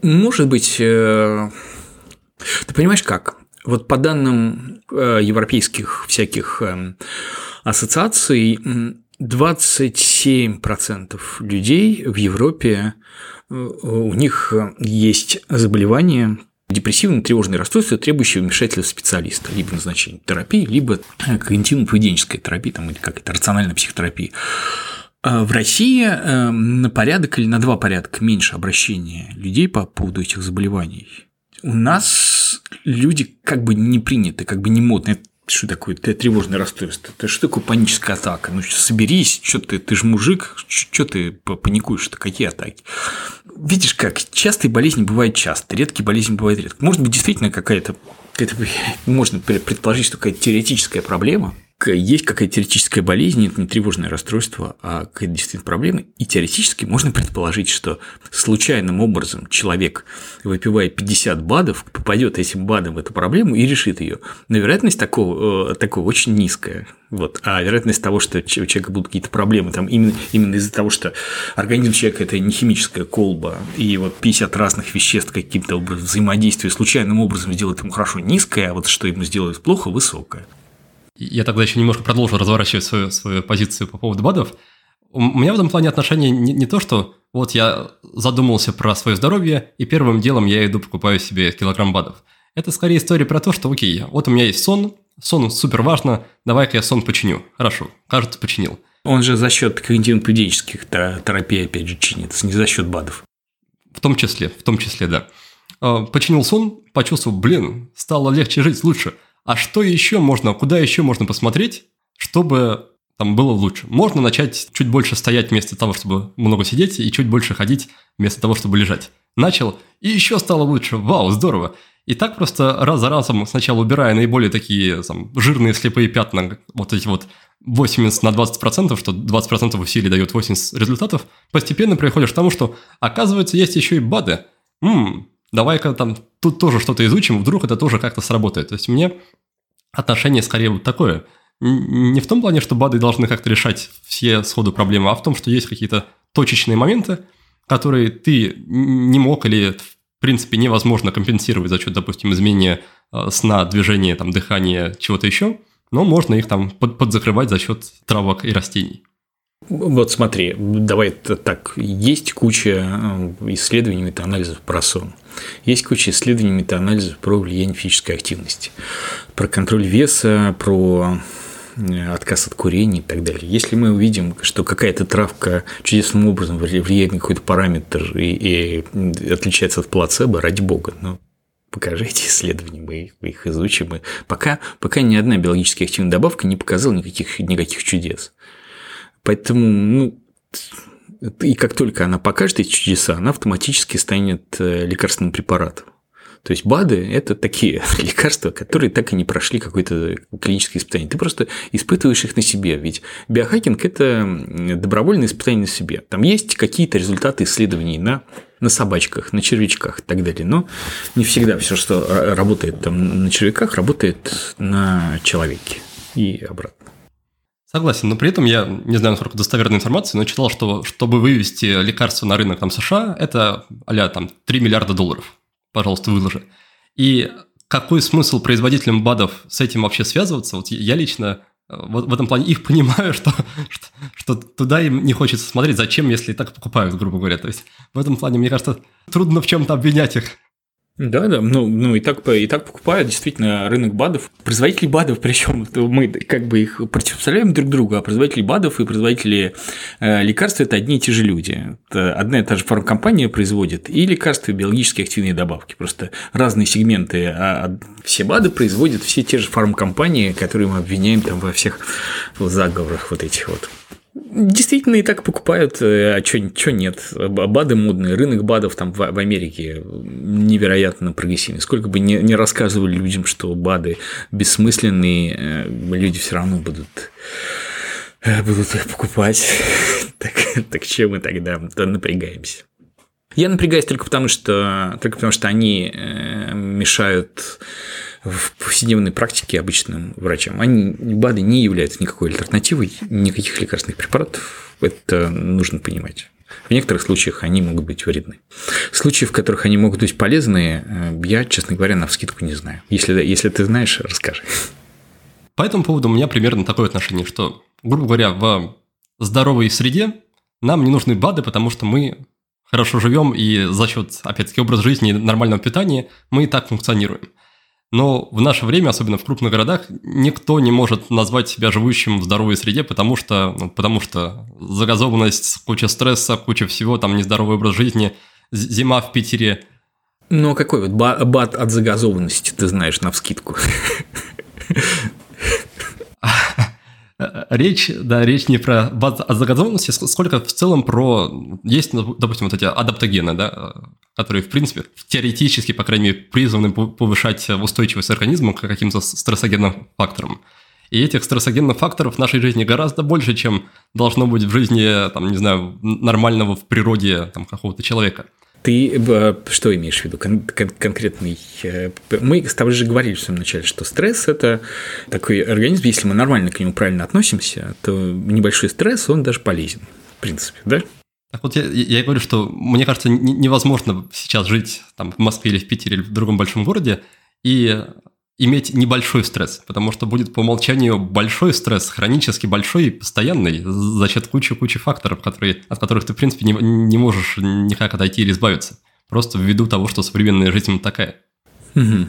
Может быть, э, ты понимаешь как? Вот по данным э, европейских всяких э, ассоциаций, 27% людей в Европе у них есть заболевание депрессивное тревожное расстройство, требующее вмешательства специалиста, либо назначения терапии, либо когнитивно-поведенческой терапии, там, или какая-то рациональная психотерапия. А в России э, на порядок или на два порядка меньше обращения людей по поводу этих заболеваний. У нас люди как бы не приняты, как бы не модны что такое тревожное расстройство? Это что такое паническая атака? Ну, соберись, что ты, ты же мужик, что ты паникуешь-то, какие атаки? Видишь как, частые болезни бывают часто, редкие болезни бывают редко. Может быть, действительно какая-то, какая можно предположить, что какая-то теоретическая проблема – есть какая-то теоретическая болезнь, это не тревожное расстройство, а какая-то действительно проблема, и теоретически можно предположить, что случайным образом человек, выпивая 50 БАДов, попадет этим БАДом в эту проблему и решит ее. Но вероятность такого, э, такого очень низкая. Вот. А вероятность того, что у человека будут какие-то проблемы, там именно, именно из-за того, что организм человека это не химическая колба, и вот 50 разных веществ каким-то взаимодействием случайным образом сделает ему хорошо низкое, а вот что ему сделает плохо высокое я тогда еще немножко продолжу разворачивать свою, свою позицию по поводу БАДов. У меня в этом плане отношение не, не то, что вот я задумался про свое здоровье, и первым делом я иду покупаю себе килограмм БАДов. Это скорее история про то, что окей, вот у меня есть сон, сон супер важно, давай-ка я сон починю. Хорошо, кажется, починил. Он же за счет когнитивно-поведенческих терапий, опять же, чинится, не за счет БАДов. В том числе, в том числе, да. А, починил сон, почувствовал, блин, стало легче жить, лучше – а что еще можно, куда еще можно посмотреть, чтобы там было лучше. Можно начать чуть больше стоять вместо того, чтобы много сидеть, и чуть больше ходить вместо того, чтобы лежать. Начал, и еще стало лучше. Вау, здорово. И так просто раз за разом, сначала убирая наиболее такие там, жирные слепые пятна, вот эти вот 80 на 20%, что 20% усилий дает 80 результатов, постепенно приходишь к тому, что оказывается есть еще и БАДы. М-м, давай-ка там тут тоже что-то изучим, вдруг это тоже как-то сработает. То есть мне отношение скорее вот такое. Не в том плане, что БАДы должны как-то решать все сходу проблемы, а в том, что есть какие-то точечные моменты, которые ты не мог или в принципе невозможно компенсировать за счет, допустим, изменения э, сна, движения, там, дыхания, чего-то еще, но можно их там под подзакрывать за счет травок и растений. Вот смотри, давай так, есть куча э, исследований, метаанализов про сон. Есть куча исследований, метаанализов про влияние физической активности, про контроль веса, про э, отказ от курения и так далее. Если мы увидим, что какая-то травка чудесным образом влияет на какой-то параметр и, и отличается от плацебо, ради бога, ну, покажите исследования, мы их, изучим. И пока, пока ни одна биологически активная добавка не показала никаких, никаких чудес. Поэтому, ну, и как только она покажет эти чудеса, она автоматически станет э, лекарственным препаратом. То есть БАДы – это такие лекарства, которые так и не прошли какое-то клиническое испытание. Ты просто испытываешь их на себе. Ведь биохакинг – это добровольное испытание на себе. Там есть какие-то результаты исследований на, на собачках, на червячках и так далее. Но не всегда все, что работает там на червяках, работает на человеке и обратно. Согласен, но при этом я не знаю, насколько достоверной информации, но читал, что чтобы вывести лекарство на рынок там, США, это а там 3 миллиарда долларов. Пожалуйста, выложи. И какой смысл производителям БАДов с этим вообще связываться? Вот я лично э, в, в этом плане их понимаю, что, что, что туда им не хочется смотреть. Зачем, если и так покупают, грубо говоря. То есть в этом плане, мне кажется, трудно в чем-то обвинять их. Да, да, ну, ну и, так, и так покупают действительно рынок БАДов. Производители БАДов, причем мы как бы их противопоставляем друг другу, а производители БАДов и производители э, лекарств – это одни и те же люди. Это одна и та же фармкомпания производит и лекарства, и биологически активные добавки. Просто разные сегменты, а все БАДы производят все те же фармкомпании, которые мы обвиняем там во всех заговорах вот этих вот. Действительно, и так покупают, э, а что нет? БАДы модные, рынок БАДов там в, в Америке невероятно прогрессивный. Сколько бы не, рассказывали людям, что БАДы бессмысленные, э, люди все равно будут э, будут их покупать. так, так чем мы тогда напрягаемся? Я напрягаюсь только потому, что, только потому, что они мешают в повседневной практике обычным врачам, они, БАДы не являются никакой альтернативой, никаких лекарственных препаратов, это нужно понимать. В некоторых случаях они могут быть вредны. Случаи, в которых они могут быть полезны, э, я, честно говоря, на вскидку не знаю. Если, если ты знаешь, расскажи. По этому поводу у меня примерно такое отношение, что, грубо говоря, в здоровой среде нам не нужны БАДы, потому что мы хорошо живем, и за счет, опять-таки, образа жизни и нормального питания мы и так функционируем. Но в наше время, особенно в крупных городах, никто не может назвать себя живущим в здоровой среде, потому что, ну, потому что загазованность, куча стресса, куча всего, там нездоровый образ жизни, зима в Питере. Ну, а какой вот бат от загазованности ты знаешь на вскидку? речь, да, речь не про загазованность, сколько в целом про... Есть, ну, допустим, вот эти адаптогены, да, которые, в принципе, теоретически, по крайней мере, призваны повышать устойчивость организма к каким-то стрессогенным факторам. И этих стрессогенных факторов в нашей жизни гораздо больше, чем должно быть в жизни, там, не знаю, нормального в природе там, какого-то человека. Ты э, что имеешь в виду кон- кон- конкретный? Э, мы с тобой же говорили в самом начале, что стресс – это такой организм, если мы нормально к нему правильно относимся, то небольшой стресс, он даже полезен, в принципе, да? Так вот, я, я говорю, что мне кажется, невозможно сейчас жить там, в Москве или в Питере или в другом большом городе и иметь небольшой стресс, потому что будет по умолчанию большой стресс, хронически большой и постоянный, за счет кучи-кучи факторов, которые, от которых ты, в принципе, не, не можешь никак отойти или избавиться. Просто ввиду того, что современная жизнь такая. Угу.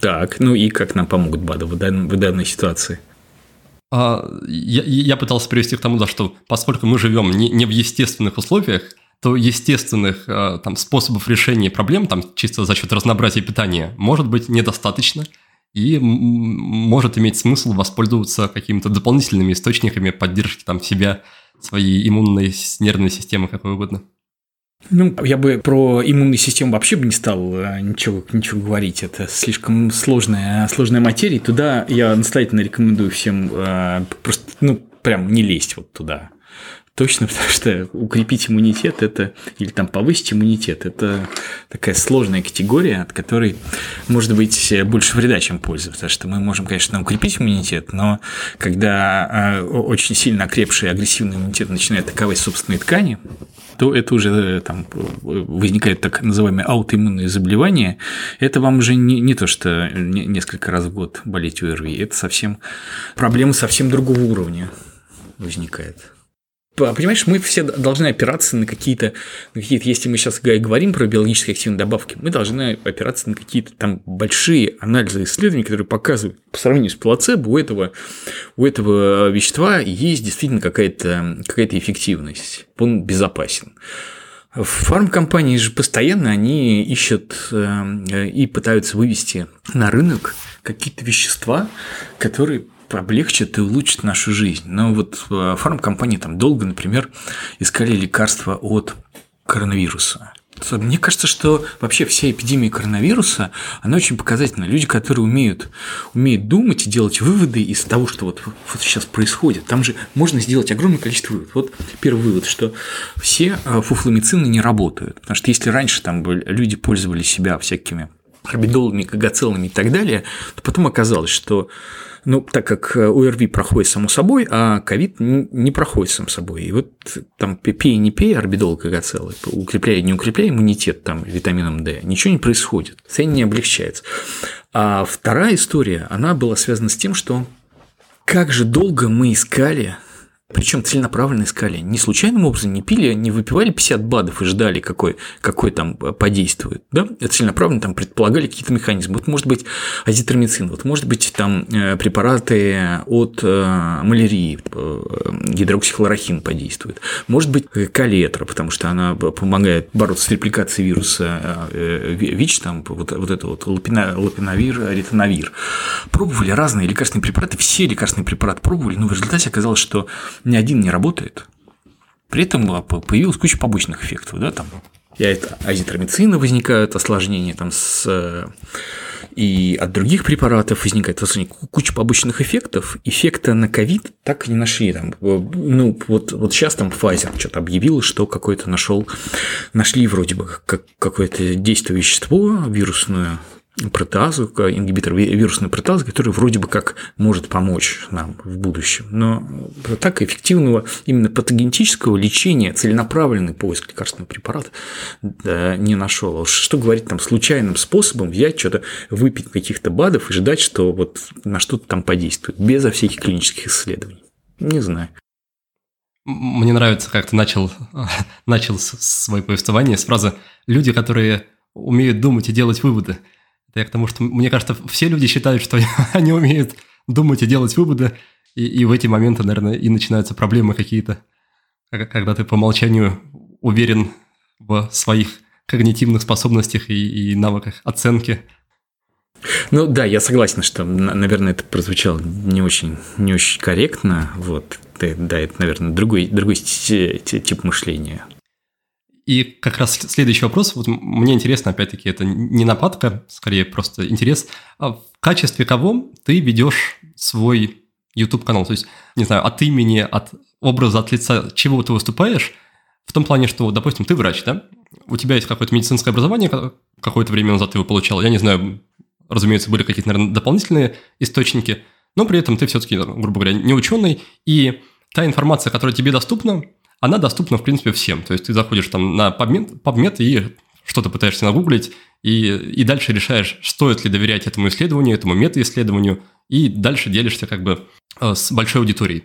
Так, ну и как нам помогут БАДы в данной, в данной ситуации? А, я, я пытался привести к тому, да, что поскольку мы живем не, не в естественных условиях, то естественных а, там, способов решения проблем, там, чисто за счет разнообразия питания, может быть недостаточно – и может иметь смысл воспользоваться какими-то дополнительными источниками поддержки там себя, своей иммунной нервной системы, какой угодно. Ну, я бы про иммунную систему вообще бы не стал э, ничего, ничего говорить. Это слишком сложная, сложная материя. Туда я настоятельно рекомендую всем э, просто, ну, прям не лезть вот туда. Точно, потому что укрепить иммунитет это или там повысить иммунитет это такая сложная категория, от которой может быть больше вреда, чем пользы. Потому что мы можем, конечно, укрепить иммунитет, но когда а, очень сильно окрепший агрессивный иммунитет начинает атаковать собственные ткани, то это уже э, там возникает так называемые аутоиммунные заболевания. Это вам уже не, не то, что несколько раз в год болеть ОРВИ, это совсем проблема совсем другого уровня возникает понимаешь, мы все должны опираться на какие-то, на какие-то, если мы сейчас говорим про биологически активные добавки, мы должны опираться на какие-то там большие анализы исследований, которые показывают, по сравнению с плацебо, у этого, у этого вещества есть действительно какая-то какая эффективность, он безопасен. Фармкомпании же постоянно они ищут э, и пытаются вывести на рынок какие-то вещества, которые облегчит и улучшит нашу жизнь. Но вот э, фармкомпании там долго, например, искали лекарства от коронавируса. Мне кажется, что вообще вся эпидемия коронавируса, она очень показательна. Люди, которые умеют, умеют думать и делать выводы из того, что вот, вот сейчас происходит, там же можно сделать огромное количество выводов. Вот первый вывод, что все э, фуфломицины не работают. Потому что если раньше там люди пользовали себя всякими орбидолами, кагоцелами и так далее, то потом оказалось, что ну, так как э, ОРВИ проходит само собой, а ковид не проходит сам собой. И вот там пей, не пей, орбидол кагоцелы, укрепляй, не укрепляй иммунитет там витамином D, ничего не происходит, цель не облегчается. А вторая история, она была связана с тем, что как же долго мы искали Причем целенаправленно искали. Не случайным образом не пили, не выпивали 50 БАДов и ждали, какой, какой там подействует. Да? Целенаправленно там предполагали какие-то механизмы. Вот может быть азитромицин, вот может быть там э, препараты от э, малярии, э, гидроксихлорохин подействует. Может быть калетра, потому что она помогает бороться с репликацией вируса ВИЧ, там вот, вот это вот лапиновир, ретиновир. Пробовали разные лекарственные препараты, все лекарственные препараты пробовали, но в результате оказалось, что ни один не работает. При этом а, появилась куча побочных эффектов, да, там азитромицина возникают осложнения там с и от других препаратов возникает куча побочных эффектов. Эффекта на ковид так и не нашли. Там, ну, вот, вот сейчас там Pfizer что-то объявил, что какое-то нашел, нашли вроде бы как, какое-то действие вещество вирусное, протеазу, ингибитор вирусной протеазы, который вроде бы как может помочь нам в будущем. Но так эффективного именно патогенетического лечения, целенаправленный поиск лекарственного препарата да, не нашел. А что говорить там случайным способом взять что-то, выпить каких-то БАДов и ждать, что вот на что-то там подействует, безо всяких клинических исследований. Не знаю. Мне нравится, как ты начал, начал свое повествование с фразы «люди, которые умеют думать и делать выводы». Это я к тому, что, мне кажется, все люди считают, что они умеют думать и делать выводы, и, и в эти моменты, наверное, и начинаются проблемы какие-то, когда ты по умолчанию уверен в своих когнитивных способностях и, и навыках оценки. Ну да, я согласен, что, наверное, это прозвучало не очень, не очень корректно. Вот, да, это, наверное, другой, другой тип мышления. И как раз следующий вопрос, вот мне интересно, опять-таки, это не нападка, скорее просто интерес. А в качестве кого ты ведешь свой YouTube-канал? То есть, не знаю, от имени, от образа, от лица, чего ты выступаешь? В том плане, что, допустим, ты врач, да? У тебя есть какое-то медицинское образование, какое-то время назад ты его получал. Я не знаю, разумеется, были какие-то, наверное, дополнительные источники, но при этом ты все-таки, грубо говоря, не ученый, и та информация, которая тебе доступна, она доступна, в принципе, всем. То есть ты заходишь там на PubMed, PubMed и что-то пытаешься нагуглить, и, и дальше решаешь, стоит ли доверять этому исследованию, этому метаисследованию, и дальше делишься как бы э, с большой аудиторией.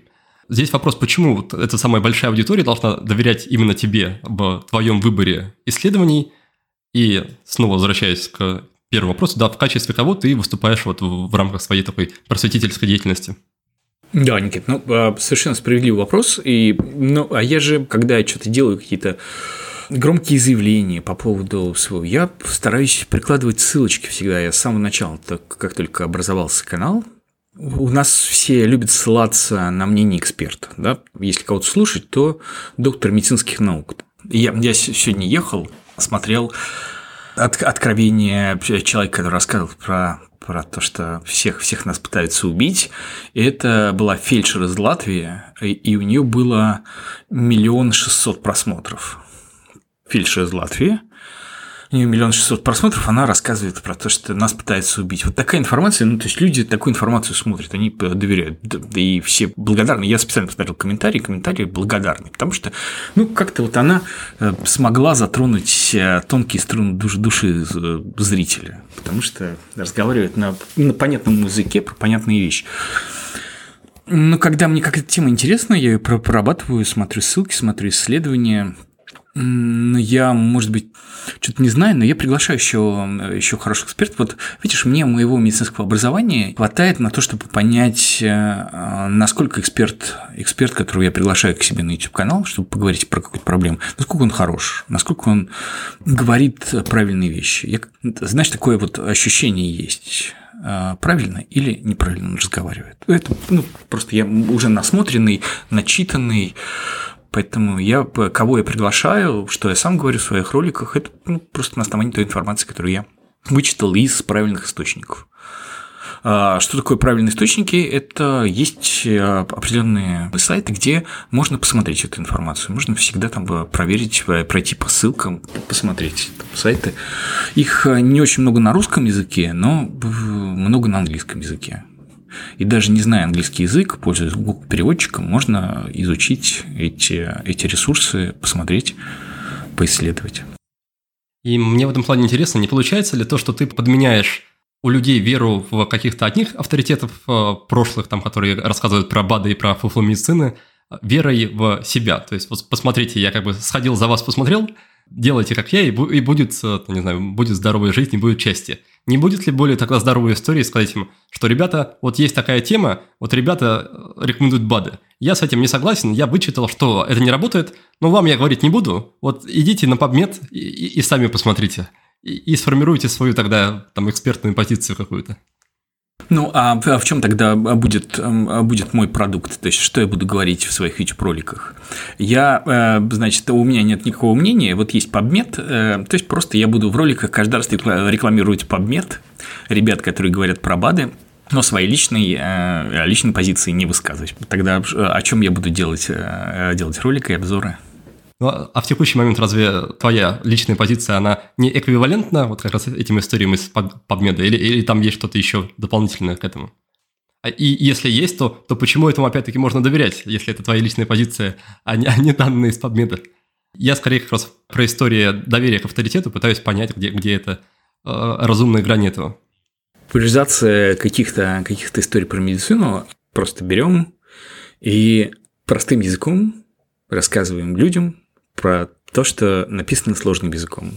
Здесь вопрос, почему вот эта самая большая аудитория должна доверять именно тебе в твоем выборе исследований, и снова возвращаясь к первому вопросу, да, в качестве кого ты выступаешь вот в, в рамках своей такой просветительской деятельности? Да, Никит, ну, а, совершенно справедливый вопрос. И, ну, а я же, когда я что-то делаю, какие-то громкие заявления по поводу своего, я стараюсь прикладывать ссылочки всегда. Я с самого начала, так, как только образовался канал, у нас все любят ссылаться на мнение эксперта. Да? Если кого-то слушать, то доктор медицинских наук. Я, я сегодня ехал, смотрел от, откровение человека, который рассказывал про про то, что всех, всех нас пытаются убить. Это была фельдшер из Латвии, и у нее было миллион шестьсот просмотров. Фельдшер из Латвии – нее миллион шестьсот просмотров, она рассказывает про то, что нас пытаются убить. Вот такая информация, ну, то есть люди такую информацию смотрят, они доверяют, да и все благодарны. Я специально посмотрел комментарии, комментарии благодарны, потому что, ну, как-то вот она э, смогла затронуть э, тонкие струны души, души э, зрителя, потому что разговаривает на, на понятном языке про понятные вещи. Но когда мне какая-то тема интересна, я ее прорабатываю, смотрю ссылки, смотрю исследования, я, может быть, что-то не знаю, но я приглашаю еще, еще хороших экспертов. Вот, видишь, мне моего медицинского образования хватает на то, чтобы понять, э, насколько эксперт, эксперт, которого я приглашаю к себе на YouTube-канал, чтобы поговорить про какую-то проблему, насколько он хорош, насколько он говорит правильные вещи. Я, знаешь, такое вот ощущение есть э, правильно или неправильно разговаривает. Это ну, просто я уже насмотренный, начитанный, Поэтому я, кого я приглашаю, что я сам говорю в своих роликах, это ну, просто на основании той информации, которую я вычитал из правильных источников. А, что такое правильные источники? Это есть э, определенные сайты, где можно посмотреть эту информацию. Можно всегда там проверить, э, пройти по ссылкам, посмотреть сайты. Их э, не очень много на русском языке, но много на английском языке. И даже не зная английский язык, пользуясь Google переводчиком, можно изучить эти, эти ресурсы, посмотреть, поисследовать. И мне в этом плане интересно, не получается ли то, что ты подменяешь у людей веру в каких-то одних авторитетов э, прошлых, там, которые рассказывают про БАДы и про фуфломедицины, верой в себя. То есть, вот посмотрите, я как бы сходил за вас, посмотрел, делайте как я, и, и будет, э, не знаю, будет здоровая жизнь, и будет счастье. Не будет ли более тогда здоровой истории сказать им, что, ребята, вот есть такая тема, вот ребята э, рекомендуют БАДы. Я с этим не согласен, я вычитал, что это не работает, но вам я говорить не буду. Вот идите на PubMed и, и, и сами посмотрите. И, и сформируйте свою тогда там экспертную позицию какую-то. Ну, а в, а чем тогда будет, будет мой продукт? То есть, что я буду говорить в своих YouTube-роликах? Я, э, значит, у меня нет никакого мнения, вот есть PubMed, э, то есть, просто я буду в роликах каждый раз рекламировать PubMed, ребят, которые говорят про БАДы, но своей личной, э, личной позиции не высказывать. Тогда о чем я буду делать, делать ролики и обзоры? Ну, а в текущий момент разве твоя личная позиция, она не эквивалентна вот как раз этим историям из подмеда, или, или там есть что-то еще дополнительное к этому? А, и если есть, то, то почему этому опять-таки можно доверять, если это твоя личная позиция, а не, а не данные из подмеда? Я скорее как раз про историю доверия к авторитету пытаюсь понять, где, где это э, разумная грань этого. Популяризация каких-то каких историй про медицину просто берем и простым языком рассказываем людям, про то, что написано сложным языком.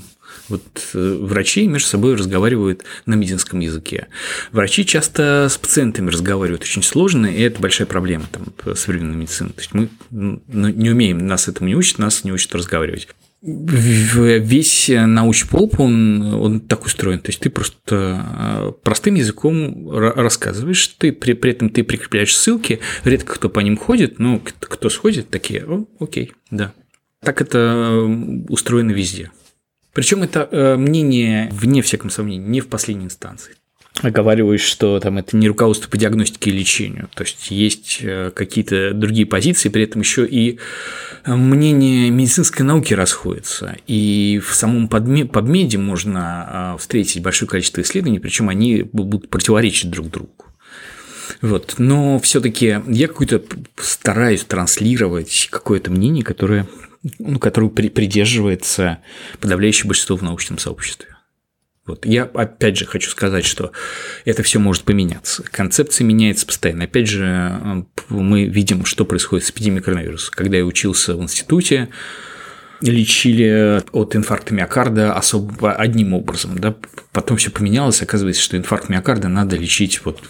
Вот э, врачи между собой разговаривают на медицинском языке. Врачи часто с пациентами разговаривают очень сложно, и это большая проблема там, современной медицины. То есть мы ну, не умеем, нас этому не учат, нас не учат разговаривать. Весь научпоп, он, он так устроен. То есть ты просто э, простым языком рассказываешь, ты при, при этом ты прикрепляешь ссылки, редко кто по ним ходит, но кто сходит, такие, О, окей, да, так это э, устроено везде. Причем это э, мнение, вне всяком сомнении, не в последней инстанции. Оговариваюсь, что там это не руководство по диагностике и лечению. То есть есть э, какие-то другие позиции, при этом еще и мнение медицинской науки расходится. И в самом подмеде можно встретить большое количество исследований, причем они будут противоречить друг другу. Вот. Но все-таки я какую-то стараюсь транслировать какое-то мнение, которое ну, которую при, придерживается подавляющее большинство в научном сообществе. Вот. Я опять же хочу сказать, что это все может поменяться. Концепция меняется постоянно. Опять же, э, мы видим, что происходит с эпидемией коронавируса. Когда я учился в институте, лечили от инфаркта миокарда особо одним образом. Да? Потом все поменялось, оказывается, что инфаркт миокарда надо лечить вот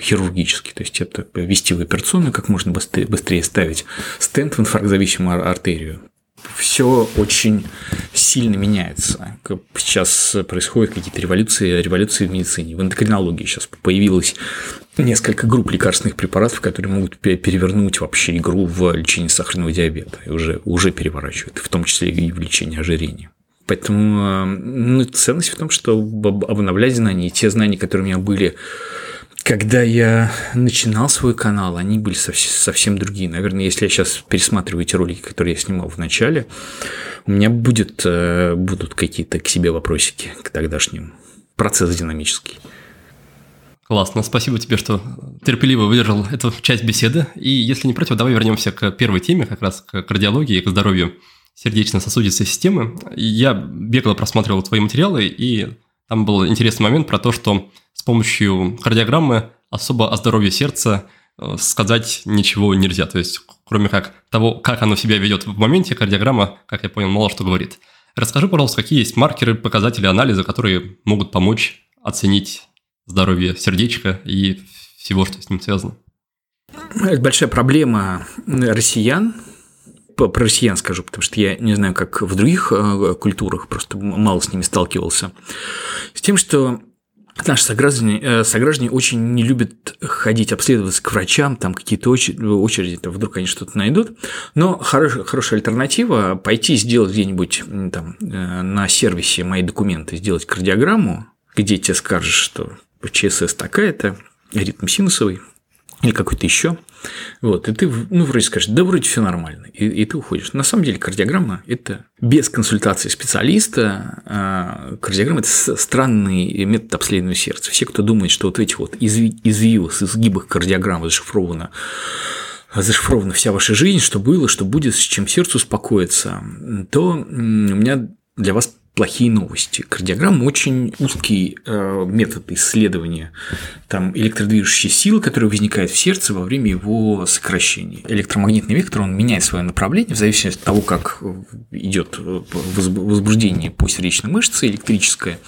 хирургически. То есть это ввести в операционную, как можно быстрее, ставить стенд в инфарктозависимую артерию, все очень сильно меняется. Сейчас происходят какие-то революции, революции в медицине. В эндокринологии сейчас появилось несколько групп лекарственных препаратов, которые могут перевернуть вообще игру в лечении сахарного диабета. И уже, уже переворачивают, в том числе и в лечении ожирения. Поэтому э, ну, ценность в том, что обновлять знания, те знания, которые у меня были когда я начинал свой канал, они были совсем, другие. Наверное, если я сейчас пересматриваю эти ролики, которые я снимал в начале, у меня будет, э, будут какие-то к себе вопросики к тогдашним. Процесс динамический. Классно, спасибо тебе, что терпеливо выдержал эту часть беседы. И если не против, давай вернемся к первой теме, как раз к кардиологии и к здоровью сердечно-сосудистой системы. Я бегло просматривал твои материалы, и там был интересный момент про то, что с помощью кардиограммы особо о здоровье сердца э, сказать ничего нельзя. То есть, кроме как того, как оно себя ведет в моменте, кардиограмма, как я понял, мало что говорит. Расскажи, пожалуйста, какие есть маркеры, показатели анализа, которые могут помочь оценить здоровье сердечка и всего, что с ним связано? Это большая проблема россиян, про россиян скажу, потому что я не знаю, как в других э, культурах, просто мало с ними сталкивался, с тем, что Наши сограждане, э, сограждане очень не любят ходить обследоваться к врачам, там какие-то очереди, там вдруг они что-то найдут. Но хорошая, хорошая альтернатива – пойти сделать где-нибудь там, э, на сервисе «Мои документы», сделать кардиограмму, где тебе скажешь, что ЧСС такая-то, ритм синусовый, или какой-то еще. Вот, и ты, ну, вроде скажешь, да, вроде все нормально, и, и ты уходишь. На самом деле кардиограмма – это без консультации специалиста, а кардиограмма – это странный метод обследования сердца. Все, кто думает, что вот в этих вот извивах, изгибах кардиограммы зашифровано зашифрована вся ваша жизнь, что было, что будет, с чем сердцу успокоиться, то у меня для вас плохие новости. Кардиограмма очень узкий э, метод исследования там электродвижущей силы, которая возникает в сердце во время его сокращения. Электромагнитный вектор он меняет свое направление в зависимости от того, как идет возбуждение по сердечной мышце электрическое.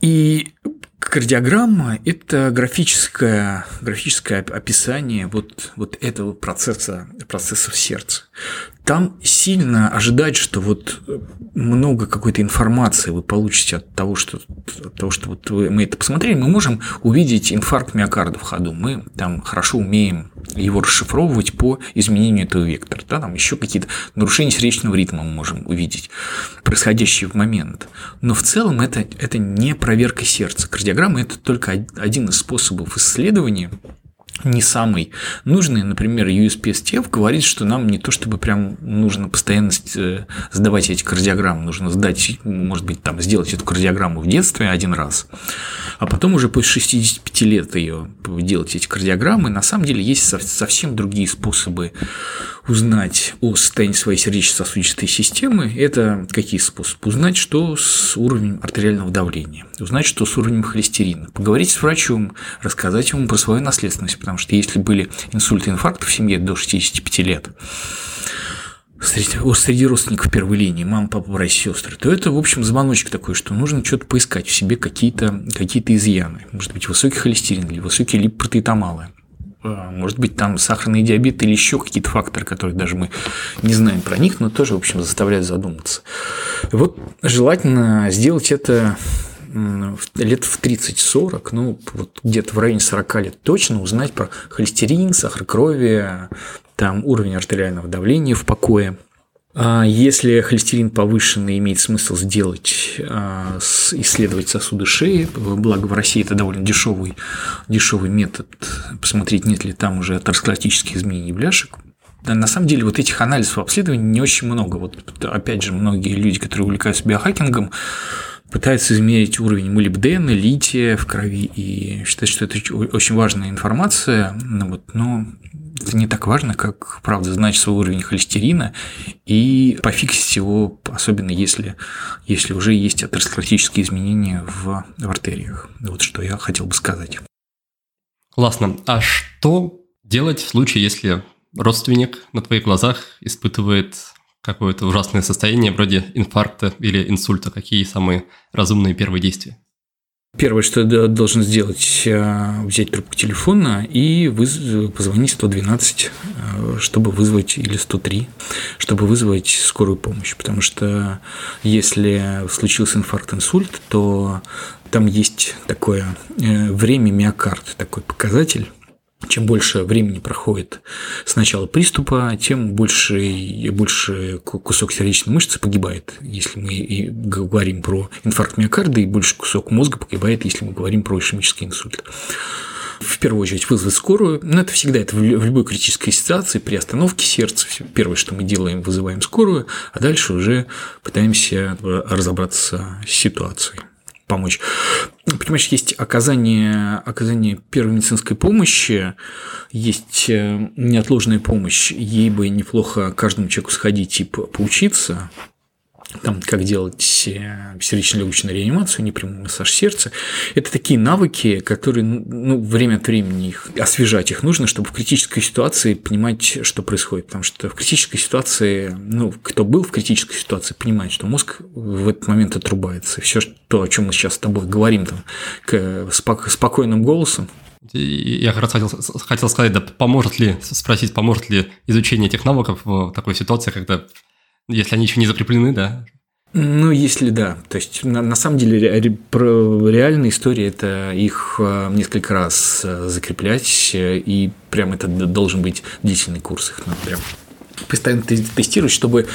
И Кардиограмма – это графическое, графическое описание вот, вот этого процесса, процесса в сердце. Там сильно ожидать, что вот много какой-то информации вы получите от того, что, от того, что вот мы это посмотрели, мы можем увидеть инфаркт миокарда в ходу. Мы там хорошо умеем его расшифровывать по изменению этого вектора. Да, там еще какие-то нарушения сердечного ритма мы можем увидеть, происходящие в момент. Но в целом это, это не проверка сердца. Кардиограмма – это только один из способов исследования не самый нужный. Например, USPSTF говорит, что нам не то чтобы прям нужно постоянно э, сдавать эти кардиограммы, нужно сдать, может быть, там сделать эту кардиограмму в детстве один раз, а потом уже после 65 лет ее делать эти кардиограммы. На самом деле есть совсем другие способы узнать о состоянии своей сердечно-сосудистой системы. Это какие способы? Узнать, что с уровнем артериального давления, узнать, что с уровнем холестерина, поговорить с врачом, рассказать ему про свою наследственность, потому что если были инсульты и инфаркты в семье до 65 лет, среди, среди родственников первой линии, мама, папа, братья, сестры, то это, в общем, звоночек такой, что нужно что-то поискать в себе какие-то какие изъяны. Может быть, высокий холестерин или высокие липопротеитамалы. А, может быть, там сахарный диабет или еще какие-то факторы, которые даже мы не знаем про них, но тоже, в общем, заставляют задуматься. Вот желательно сделать это лет в 30-40, ну, вот где-то в районе 40 лет точно узнать про холестерин, сахар крови, там уровень артериального давления в покое. А если холестерин повышенный, имеет смысл сделать, а, исследовать сосуды шеи, благо в России это довольно дешевый, дешевый метод, посмотреть, нет ли там уже атеросклеротических изменений бляшек. На самом деле вот этих анализов обследований не очень много. Вот опять же, многие люди, которые увлекаются биохакингом, пытаются измерить уровень молибдена, лития в крови и считают, что это очень важная информация, ну вот, но это не так важно, как, правда, знать свой уровень холестерина и пофиксить его, особенно если, если уже есть атеросклеротические изменения в, в артериях. Вот что я хотел бы сказать. Классно. А что делать в случае, если родственник на твоих глазах испытывает какое-то ужасное состояние вроде инфаркта или инсульта? Какие самые разумные первые действия? Первое, что я должен сделать, э, взять трубку телефона и выз... позвонить 112, э, чтобы вызвать, или 103, чтобы вызвать скорую помощь. Потому что если случился инфаркт, инсульт, то там есть такое э, время миокард, такой показатель, чем больше времени проходит с начала приступа, тем больше, больше кусок сердечной мышцы погибает, если мы и говорим про инфаркт миокарда, и больше кусок мозга погибает, если мы говорим про ишемический инсульт в первую очередь вызвать скорую. Но это всегда это в любой критической ситуации при остановке сердца. Первое, что мы делаем, вызываем скорую, а дальше уже пытаемся разобраться с ситуацией помочь. Понимаешь, есть оказание, оказание первой медицинской помощи, есть э, неотложная помощь, ей бы неплохо каждому человеку сходить и поучиться, там, как делать э, сердечно-легочную реанимацию, непрямой массаж сердца. Это такие навыки, которые ну, время от времени их, освежать их нужно, чтобы в критической ситуации понимать, что происходит. Потому что в критической ситуации, ну, кто был в критической ситуации, понимает, что мозг в этот момент отрубается. Все то, о чем мы сейчас с тобой говорим, там, к спокойным голосом, я как раз хотел, хотел сказать, да, поможет ли, спросить, поможет ли изучение этих навыков в такой ситуации, когда если они еще не закреплены, да? Ну, если да. То есть, на, на самом деле, ре, про реальная история – это их э, несколько раз э, закреплять, э, и прям это должен быть длительный курс. Их надо прям постоянно тестировать, чтобы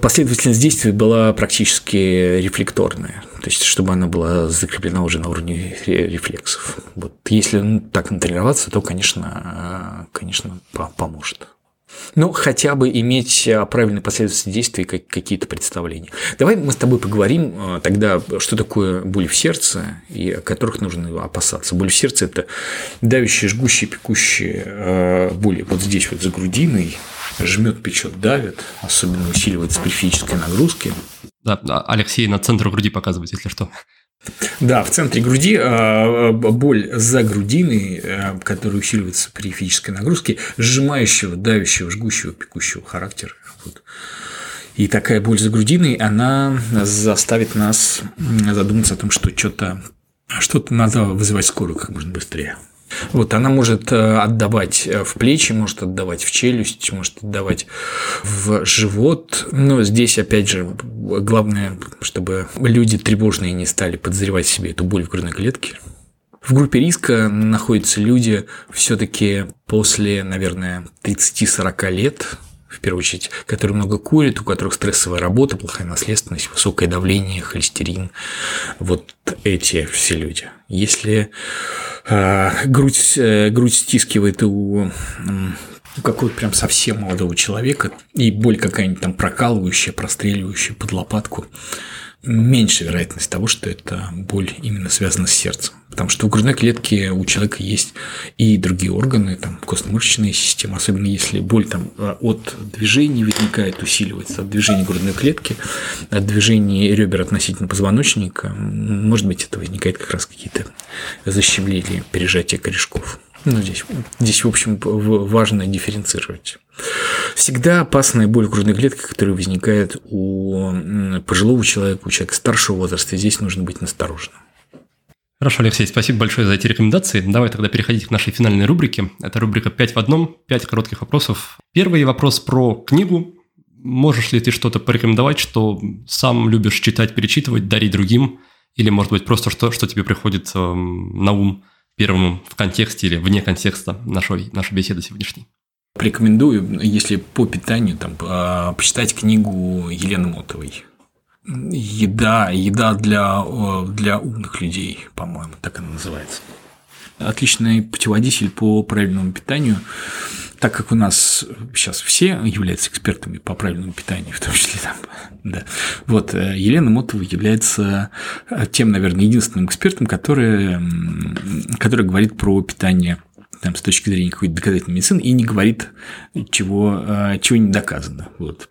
последовательность действий была практически рефлекторная. То есть, чтобы она была закреплена уже на уровне рефлексов. Вот если ну, так натренироваться, то, конечно, конечно, поможет. Ну, хотя бы иметь а, правильные последовательности действий, какие-то представления. Давай мы с тобой поговорим а, тогда, что такое боль в сердце, и о которых нужно опасаться. Боль в сердце – это давящие, жгущие, пекущие а, боли вот здесь вот за грудиной, жмет, печет, давит, особенно усиливается при физической нагрузке. Да, Алексей на центр груди показывает, если что. Да, в центре груди а, боль за грудиной, э, которая усиливается при физической нагрузке, сжимающего, давящего, жгущего, пекущего характера. Вот. И такая боль за грудиной, она заставит нас задуматься о том, что что-то что-то надо вызывать скорую как можно быстрее. Вот она может э, отдавать э, в плечи, может отдавать в челюсть, может отдавать в живот. Но здесь, опять же, главное, чтобы люди тревожные не стали подозревать себе эту боль в грудной клетке. В группе риска находятся люди все-таки после, наверное, 30-40 лет, в первую очередь, которые много курят, у которых стрессовая работа, плохая наследственность, высокое давление, холестерин. Вот эти все люди. Если э, грудь, э, грудь стискивает у у какого-то прям совсем молодого человека, и боль какая-нибудь там прокалывающая, простреливающая под лопатку, меньше вероятность того, что это боль именно связана с сердцем. Потому что у грудной клетки у человека есть и другие органы, там костно-мышечная система, особенно если боль там от движения возникает, усиливается, от движения грудной клетки, от движения ребер относительно позвоночника, может быть, это возникает как раз какие-то защемления, пережатия корешков. Ну, здесь, здесь, в общем, важно дифференцировать. Всегда опасная боль в грудной клетке, которая возникает у пожилого человека, у человека старшего возраста. Здесь нужно быть настороженным. Хорошо, Алексей, спасибо большое за эти рекомендации. Давай тогда переходить к нашей финальной рубрике. Это рубрика «5 в одном», 5 коротких вопросов. Первый вопрос про книгу. Можешь ли ты что-то порекомендовать, что сам любишь читать, перечитывать, дарить другим? Или, может быть, просто что, что тебе приходит э, на ум первым в контексте или вне контекста нашей, нашей беседы сегодняшней? Рекомендую, если по питанию, там, почитать книгу Елены Мотовой. Еда, еда для, для умных людей, по-моему, так она называется. Отличный путеводитель по правильному питанию, так как у нас сейчас все являются экспертами по правильному питанию, в том числе там, да. Вот э, Елена Мотова является тем, наверное, единственным экспертом, который, который говорит про питание там, с точки зрения какой-то доказательной медицины и не говорит, чего, э, чего не доказано. Вот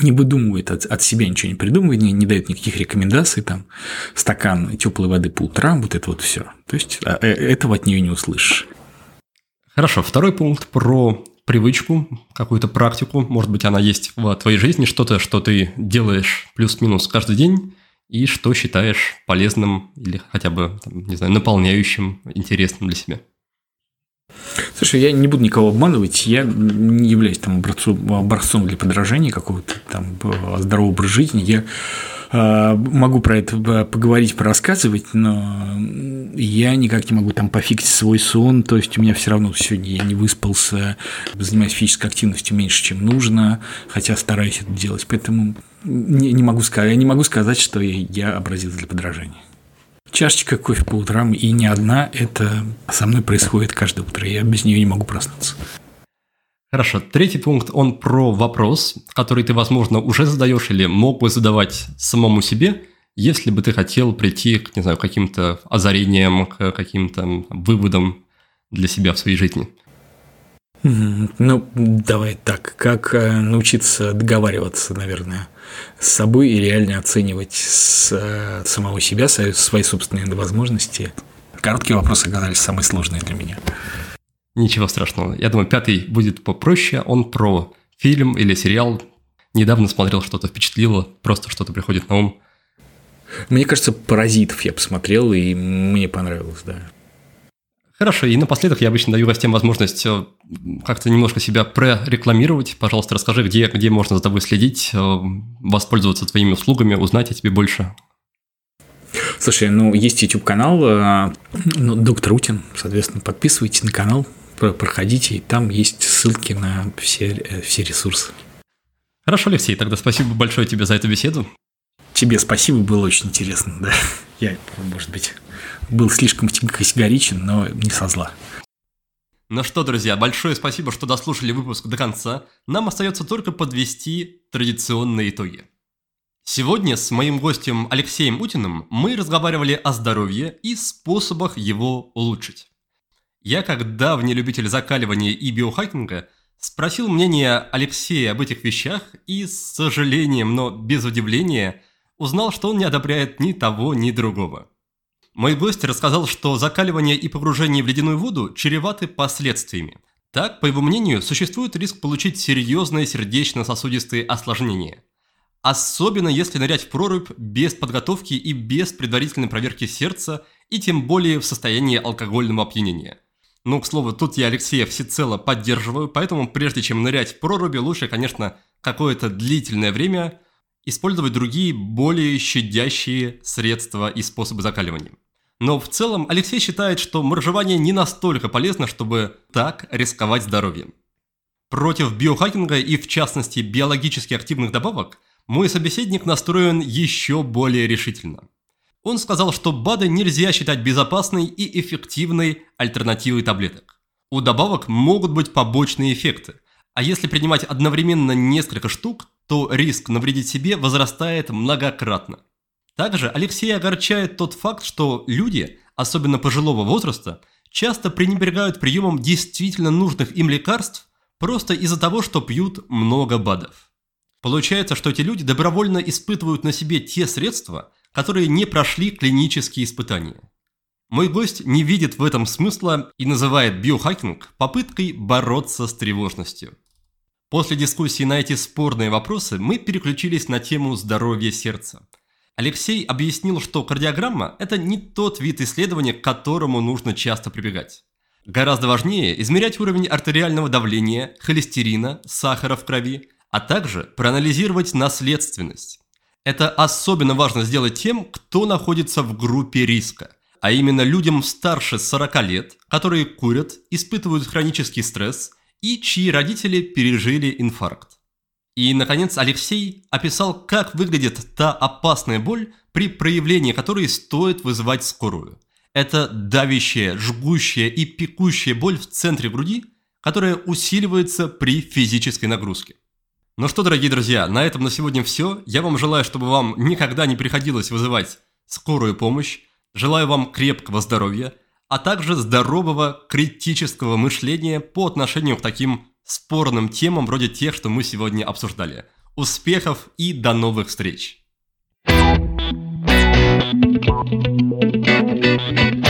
не выдумывает от, от себя ничего не придумывает, не, не дает никаких рекомендаций, там, стакан теплой воды по утрам, вот это вот все. То есть а, э, этого от нее не услышишь. Хорошо, второй пункт про привычку, какую-то практику, может быть, она есть в твоей жизни, что-то, что ты делаешь плюс-минус каждый день, и что считаешь полезным или хотя бы, там, не знаю, наполняющим, интересным для себя. Слушай, я не буду никого обманывать, я не являюсь там образцом, образцом для подражания какого-то там здорового образа жизни. Я э, могу про это поговорить, порассказывать, но я никак не могу там пофиксить свой сон, то есть у меня все равно сегодня я не выспался, занимаюсь физической активностью меньше, чем нужно, хотя стараюсь это делать, поэтому не, не могу сказать, я не могу сказать, что я образец для подражания. Чашечка кофе по утрам, и не одна, это со мной происходит каждое утро, я без нее не могу проснуться. Хорошо, третий пункт, он про вопрос, который ты, возможно, уже задаешь или мог бы задавать самому себе, если бы ты хотел прийти, к, не знаю, каким-то озарениям, к каким-то выводам для себя в своей жизни. Ну, давай так, как э, научиться договариваться, наверное, с собой и реально оценивать с, э, самого себя, свои собственные возможности. Короткие вопросы оказались самые сложные для меня. Ничего страшного. Я думаю, пятый будет попроще. Он про фильм или сериал. Недавно смотрел что-то, впечатлило, просто что-то приходит на ум. Мне кажется, «Паразитов» я посмотрел, и мне понравилось, да. Хорошо, и напоследок я обычно даю гостям возможность э, как-то немножко себя прорекламировать. Пожалуйста, расскажи, где, где можно за тобой следить, э, воспользоваться твоими услугами, узнать о тебе больше. Слушай, ну, есть YouTube-канал э, ну, Доктор Утин, соответственно, подписывайтесь на канал, проходите, и там есть ссылки на все, все ресурсы. Хорошо, Алексей, тогда спасибо большое тебе за эту беседу. Тебе спасибо, было очень интересно, да. Я, может быть, был слишком категоричен, но не со зла. Ну что, друзья, большое спасибо, что дослушали выпуск до конца. Нам остается только подвести традиционные итоги. Сегодня с моим гостем Алексеем Утиным мы разговаривали о здоровье и способах его улучшить. Я, как давний любитель закаливания и биохакинга, Спросил мнение Алексея об этих вещах и с сожалением, но без удивления, узнал, что он не одобряет ни того, ни другого. Мой гость рассказал, что закаливание и погружение в ледяную воду чреваты последствиями. Так, по его мнению, существует риск получить серьезные сердечно-сосудистые осложнения. Особенно если нырять в прорубь без подготовки и без предварительной проверки сердца, и тем более в состоянии алкогольного опьянения. Ну, к слову, тут я Алексея всецело поддерживаю, поэтому прежде чем нырять в проруби, лучше, конечно, какое-то длительное время использовать другие, более щадящие средства и способы закаливания. Но в целом Алексей считает, что моржевание не настолько полезно, чтобы так рисковать здоровьем. Против биохакинга и в частности биологически активных добавок мой собеседник настроен еще более решительно. Он сказал, что БАДы нельзя считать безопасной и эффективной альтернативой таблеток. У добавок могут быть побочные эффекты, а если принимать одновременно несколько штук, то риск навредить себе возрастает многократно. Также Алексей огорчает тот факт, что люди, особенно пожилого возраста, часто пренебрегают приемом действительно нужных им лекарств просто из-за того, что пьют много БАДов. Получается, что эти люди добровольно испытывают на себе те средства, которые не прошли клинические испытания. Мой гость не видит в этом смысла и называет биохакинг попыткой бороться с тревожностью. После дискуссии на эти спорные вопросы мы переключились на тему здоровья сердца. Алексей объяснил, что кардиограмма – это не тот вид исследования, к которому нужно часто прибегать. Гораздо важнее измерять уровень артериального давления, холестерина, сахара в крови, а также проанализировать наследственность. Это особенно важно сделать тем, кто находится в группе риска, а именно людям старше 40 лет, которые курят, испытывают хронический стресс и чьи родители пережили инфаркт. И, наконец, Алексей описал, как выглядит та опасная боль, при проявлении которой стоит вызывать скорую. Это давящая, жгущая и пекущая боль в центре груди, которая усиливается при физической нагрузке. Ну что, дорогие друзья, на этом на сегодня все. Я вам желаю, чтобы вам никогда не приходилось вызывать скорую помощь. Желаю вам крепкого здоровья, а также здорового критического мышления по отношению к таким спорным темам, вроде тех, что мы сегодня обсуждали. Успехов и до новых встреч! Thank you.